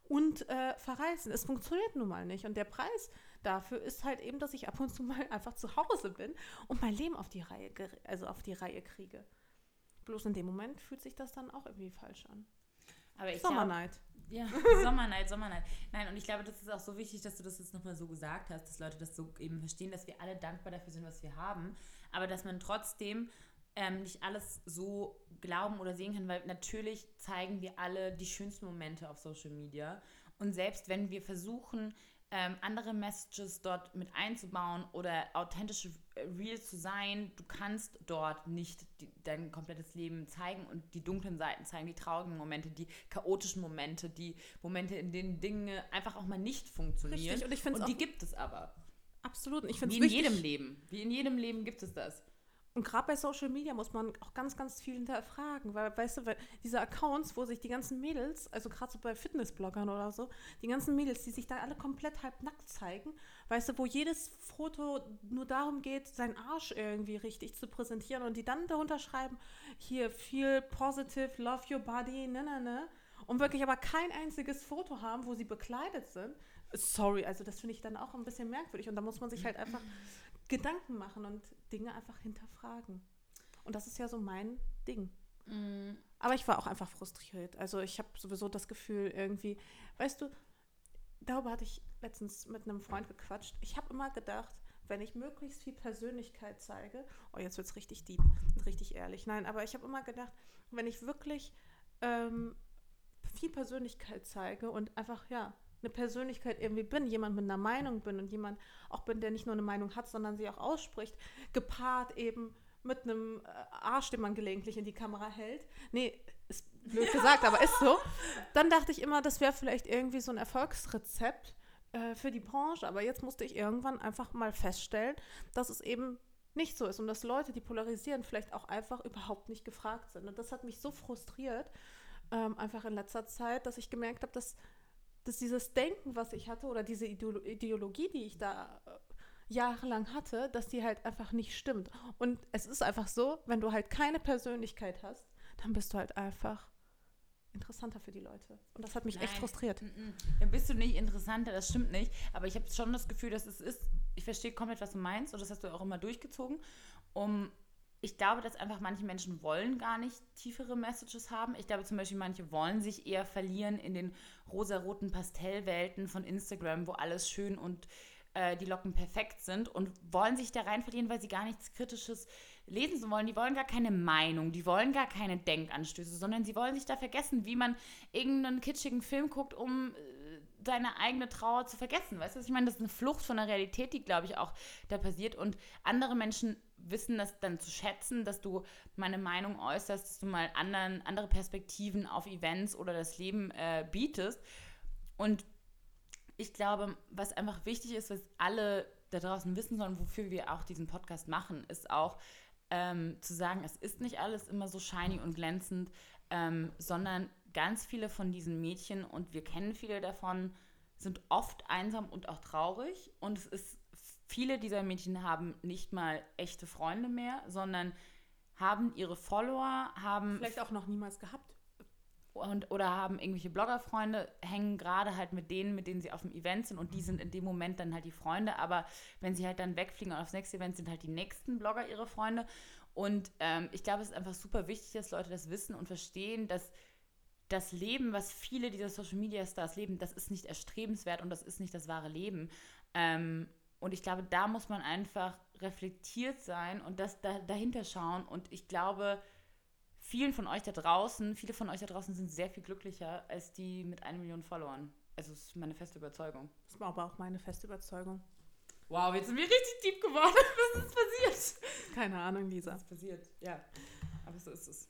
und äh, verreisen. Es funktioniert nun mal nicht. Und der Preis dafür ist halt eben, dass ich ab und zu mal <laughs> einfach zu Hause bin und mein Leben auf die Reihe, also auf die Reihe kriege. Bloß in dem Moment fühlt sich das dann auch irgendwie falsch an. Aber ich Sommerneid. Ja, <laughs> Sommerneid, Sommerneid. Nein, und ich glaube, das ist auch so wichtig, dass du das jetzt nochmal so gesagt hast, dass Leute das so eben verstehen, dass wir alle dankbar dafür sind, was wir haben, aber dass man trotzdem ähm, nicht alles so glauben oder sehen kann, weil natürlich zeigen wir alle die schönsten Momente auf Social Media. Und selbst wenn wir versuchen, ähm, andere Messages dort mit einzubauen oder authentische äh, Reels zu sein. Du kannst dort nicht die, dein komplettes Leben zeigen und die dunklen Seiten zeigen, die traurigen Momente, die chaotischen Momente, die Momente, in denen Dinge einfach auch mal nicht funktionieren. Richtig, und ich finde Und die gibt es aber. Absolut. Und ich Wie in wichtig, jedem Leben. Wie in jedem Leben gibt es das. Und gerade bei Social Media muss man auch ganz, ganz viel hinterfragen, weil, weißt du, weil diese Accounts, wo sich die ganzen Mädels, also gerade so bei Fitnessbloggern oder so, die ganzen Mädels, die sich da alle komplett halb nackt zeigen, weißt du, wo jedes Foto nur darum geht, seinen Arsch irgendwie richtig zu präsentieren und die dann darunter schreiben, hier feel positive, love your body, ne, ne, ne, und wirklich aber kein einziges Foto haben, wo sie bekleidet sind. Sorry, also das finde ich dann auch ein bisschen merkwürdig und da muss man sich halt einfach Gedanken machen und Dinge einfach hinterfragen. Und das ist ja so mein Ding. Mm. Aber ich war auch einfach frustriert. Also ich habe sowieso das Gefühl irgendwie, weißt du, darüber hatte ich letztens mit einem Freund gequatscht. Ich habe immer gedacht, wenn ich möglichst viel Persönlichkeit zeige, oh jetzt wird es richtig deep und richtig ehrlich. Nein, aber ich habe immer gedacht, wenn ich wirklich ähm, viel Persönlichkeit zeige und einfach, ja, eine Persönlichkeit irgendwie bin, jemand mit einer Meinung bin und jemand auch bin, der nicht nur eine Meinung hat, sondern sie auch ausspricht, gepaart eben mit einem äh, Arsch, den man gelegentlich in die Kamera hält. Nee, ist blöd gesagt, aber ist so. Dann dachte ich immer, das wäre vielleicht irgendwie so ein Erfolgsrezept äh, für die Branche. Aber jetzt musste ich irgendwann einfach mal feststellen, dass es eben nicht so ist und dass Leute, die polarisieren, vielleicht auch einfach überhaupt nicht gefragt sind. Und das hat mich so frustriert, ähm, einfach in letzter Zeit, dass ich gemerkt habe, dass dass dieses Denken, was ich hatte, oder diese Ideolo Ideologie, die ich da äh, jahrelang hatte, dass die halt einfach nicht stimmt. Und es ist einfach so, wenn du halt keine Persönlichkeit hast, dann bist du halt einfach interessanter für die Leute. Und das hat mich Nein. echt frustriert. Dann bist du nicht interessanter, das stimmt nicht. Aber ich habe schon das Gefühl, dass es ist, ich verstehe komplett, was du meinst und das hast du auch immer durchgezogen, um ich glaube, dass einfach manche Menschen wollen gar nicht tiefere Messages haben. Ich glaube zum Beispiel, manche wollen sich eher verlieren in den rosaroten Pastellwelten von Instagram, wo alles schön und äh, die Locken perfekt sind und wollen sich da rein verlieren, weil sie gar nichts Kritisches lesen wollen. Die wollen gar keine Meinung, die wollen gar keine Denkanstöße, sondern sie wollen sich da vergessen, wie man irgendeinen kitschigen Film guckt, um äh, seine eigene Trauer zu vergessen. Weißt du, ich meine? Das ist eine Flucht von der Realität, die, glaube ich, auch da passiert. Und andere Menschen wissen das dann zu schätzen, dass du meine Meinung äußerst, dass du mal anderen, andere Perspektiven auf Events oder das Leben äh, bietest. Und ich glaube, was einfach wichtig ist, was alle da draußen wissen sollen, wofür wir auch diesen Podcast machen, ist auch ähm, zu sagen, es ist nicht alles immer so shiny und glänzend, ähm, sondern ganz viele von diesen Mädchen, und wir kennen viele davon, sind oft einsam und auch traurig. Und es ist viele dieser Mädchen haben nicht mal echte Freunde mehr, sondern haben ihre Follower, haben. Vielleicht auch noch niemals gehabt. Und, oder haben irgendwelche Bloggerfreunde, hängen gerade halt mit denen, mit denen sie auf dem Event sind und die sind in dem Moment dann halt die Freunde, aber wenn sie halt dann wegfliegen und aufs nächste Event sind halt die nächsten Blogger ihre Freunde. Und ähm, ich glaube, es ist einfach super wichtig, dass Leute das wissen und verstehen, dass das Leben, was viele dieser Social Media Stars leben, das ist nicht erstrebenswert und das ist nicht das wahre Leben. Ähm, und ich glaube, da muss man einfach reflektiert sein und das da, dahinter schauen. Und ich glaube, vielen von euch da draußen, viele von euch da draußen sind sehr viel glücklicher als die mit einer Million Followern. Also das ist meine feste Überzeugung. Das war aber auch meine feste Überzeugung. Wow, jetzt sind wir richtig deep geworden. <laughs> Was ist passiert? Keine Ahnung, Lisa. Was ist passiert? Ja, aber so ist es.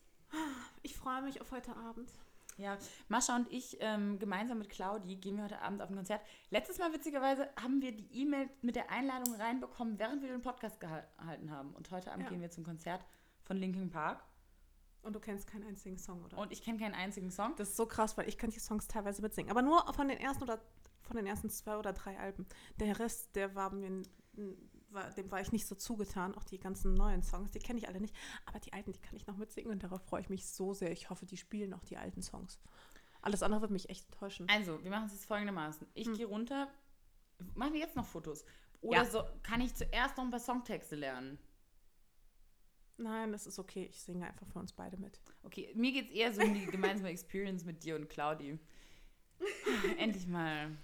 Ich freue mich auf heute Abend. Ja, Mascha und ich ähm, gemeinsam mit Claudi gehen wir heute Abend auf ein Konzert. Letztes Mal, witzigerweise, haben wir die E-Mail mit der Einladung reinbekommen, während wir den Podcast gehalten haben. Und heute Abend Ja. gehen wir zum Konzert von Linkin Park. Und du kennst keinen einzigen Song, oder? Und ich kenne keinen einzigen Song. das ist so krass, weil ich kann die Songs teilweise mitsingen. Aber nur von den ersten oder von den ersten zwei oder drei Alben. Der Rest, der war mir, war, dem war ich nicht so zugetan. Auch die ganzen neuen Songs, die kenne ich alle nicht. Aber die alten, die kann ich noch mitsingen und darauf freue ich mich so sehr. Ich hoffe, die spielen auch die alten Songs. Alles andere wird mich echt enttäuschen. Also, wir machen es jetzt folgendermaßen. Ich Hm. gehe runter. Machen wir jetzt noch Fotos? Oder Ja. so, kann ich zuerst noch ein paar Songtexte lernen? Nein, das ist okay. Ich singe einfach für uns beide mit. Okay, mir geht es eher so um die <laughs> gemeinsame Experience mit dir und Claudi. <laughs> Endlich mal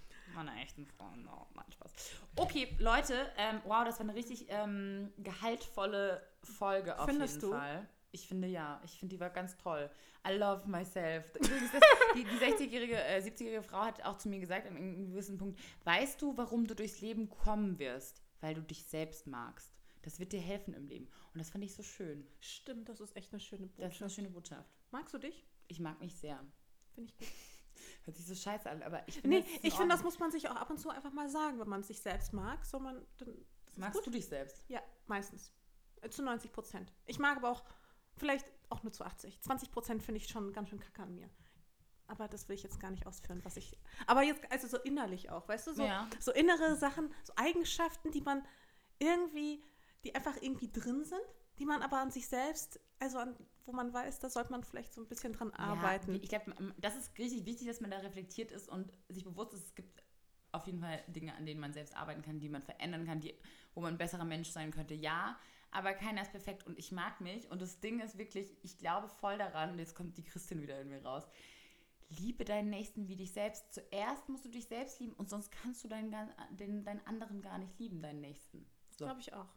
meine echten Freunde. Oh, nein, Spaß. Okay, Leute, ähm, wow, das war eine richtig ähm, gehaltvolle Folge auf Findest jeden du? Fall. Ich finde ja, ich finde, die war ganz toll. I love myself. Übrigens, das, die, die 60-jährige, äh, 70-jährige Frau hat auch zu mir gesagt, an einem gewissen Punkt, weißt du, warum du durchs Leben kommen wirst? Weil du dich selbst magst. Das wird dir helfen im Leben. Und das fand ich so schön. Stimmt, das ist echt eine schöne Das ist eine Botschaft. schöne Botschaft. Magst du dich? Ich mag mich sehr. Finde ich gut. Hört sich so scheiße an, aber ich finde Nee, ich finde, das muss man sich auch ab und zu einfach mal sagen, wenn man sich selbst mag. So man, dann, Magst gut. du dich selbst? Ja, meistens. Äh, Zu 90 Prozent. Ich mag aber auch, vielleicht auch nur zu 80. 20 Prozent finde ich schon ganz schön kacke an mir. Aber das will ich jetzt gar nicht ausführen, was ich. Aber jetzt, also so innerlich auch, weißt du? So, Ja. so innere Sachen, so Eigenschaften, die man irgendwie, die einfach irgendwie drin sind, die man aber an sich selbst, also an, wo man weiß, da sollte man vielleicht so ein bisschen dran arbeiten. Ja, ich glaube, das ist richtig wichtig, dass man da reflektiert ist und sich bewusst ist, es gibt auf jeden Fall Dinge, an denen man selbst arbeiten kann, die man verändern kann, die, wo man ein besserer Mensch sein könnte. Ja, aber keiner ist perfekt und ich mag mich. Und das Ding ist wirklich, ich glaube voll daran, und jetzt kommt die Christin wieder in mir raus. Liebe deinen Nächsten wie dich selbst. Zuerst musst du dich selbst lieben und sonst kannst du deinen, den, deinen anderen gar nicht lieben, deinen Nächsten. So. Glaube ich auch.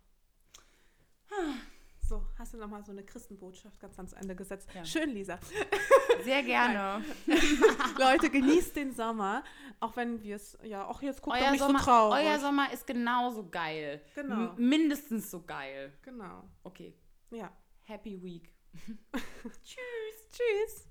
So, hast du nochmal so eine Christenbotschaft ganz ans Ende gesetzt. Ja. Schön, Lisa. Sehr gerne. <laughs> Leute, genießt den Sommer. Auch wenn wir es, ja, auch jetzt guckt doch Euer nicht Sommer, so traurig. euer Sommer ist genauso geil. Genau. M mindestens so geil. Genau. Okay. Ja. Happy Week. <laughs> <laughs> Tschüss. Tschüss.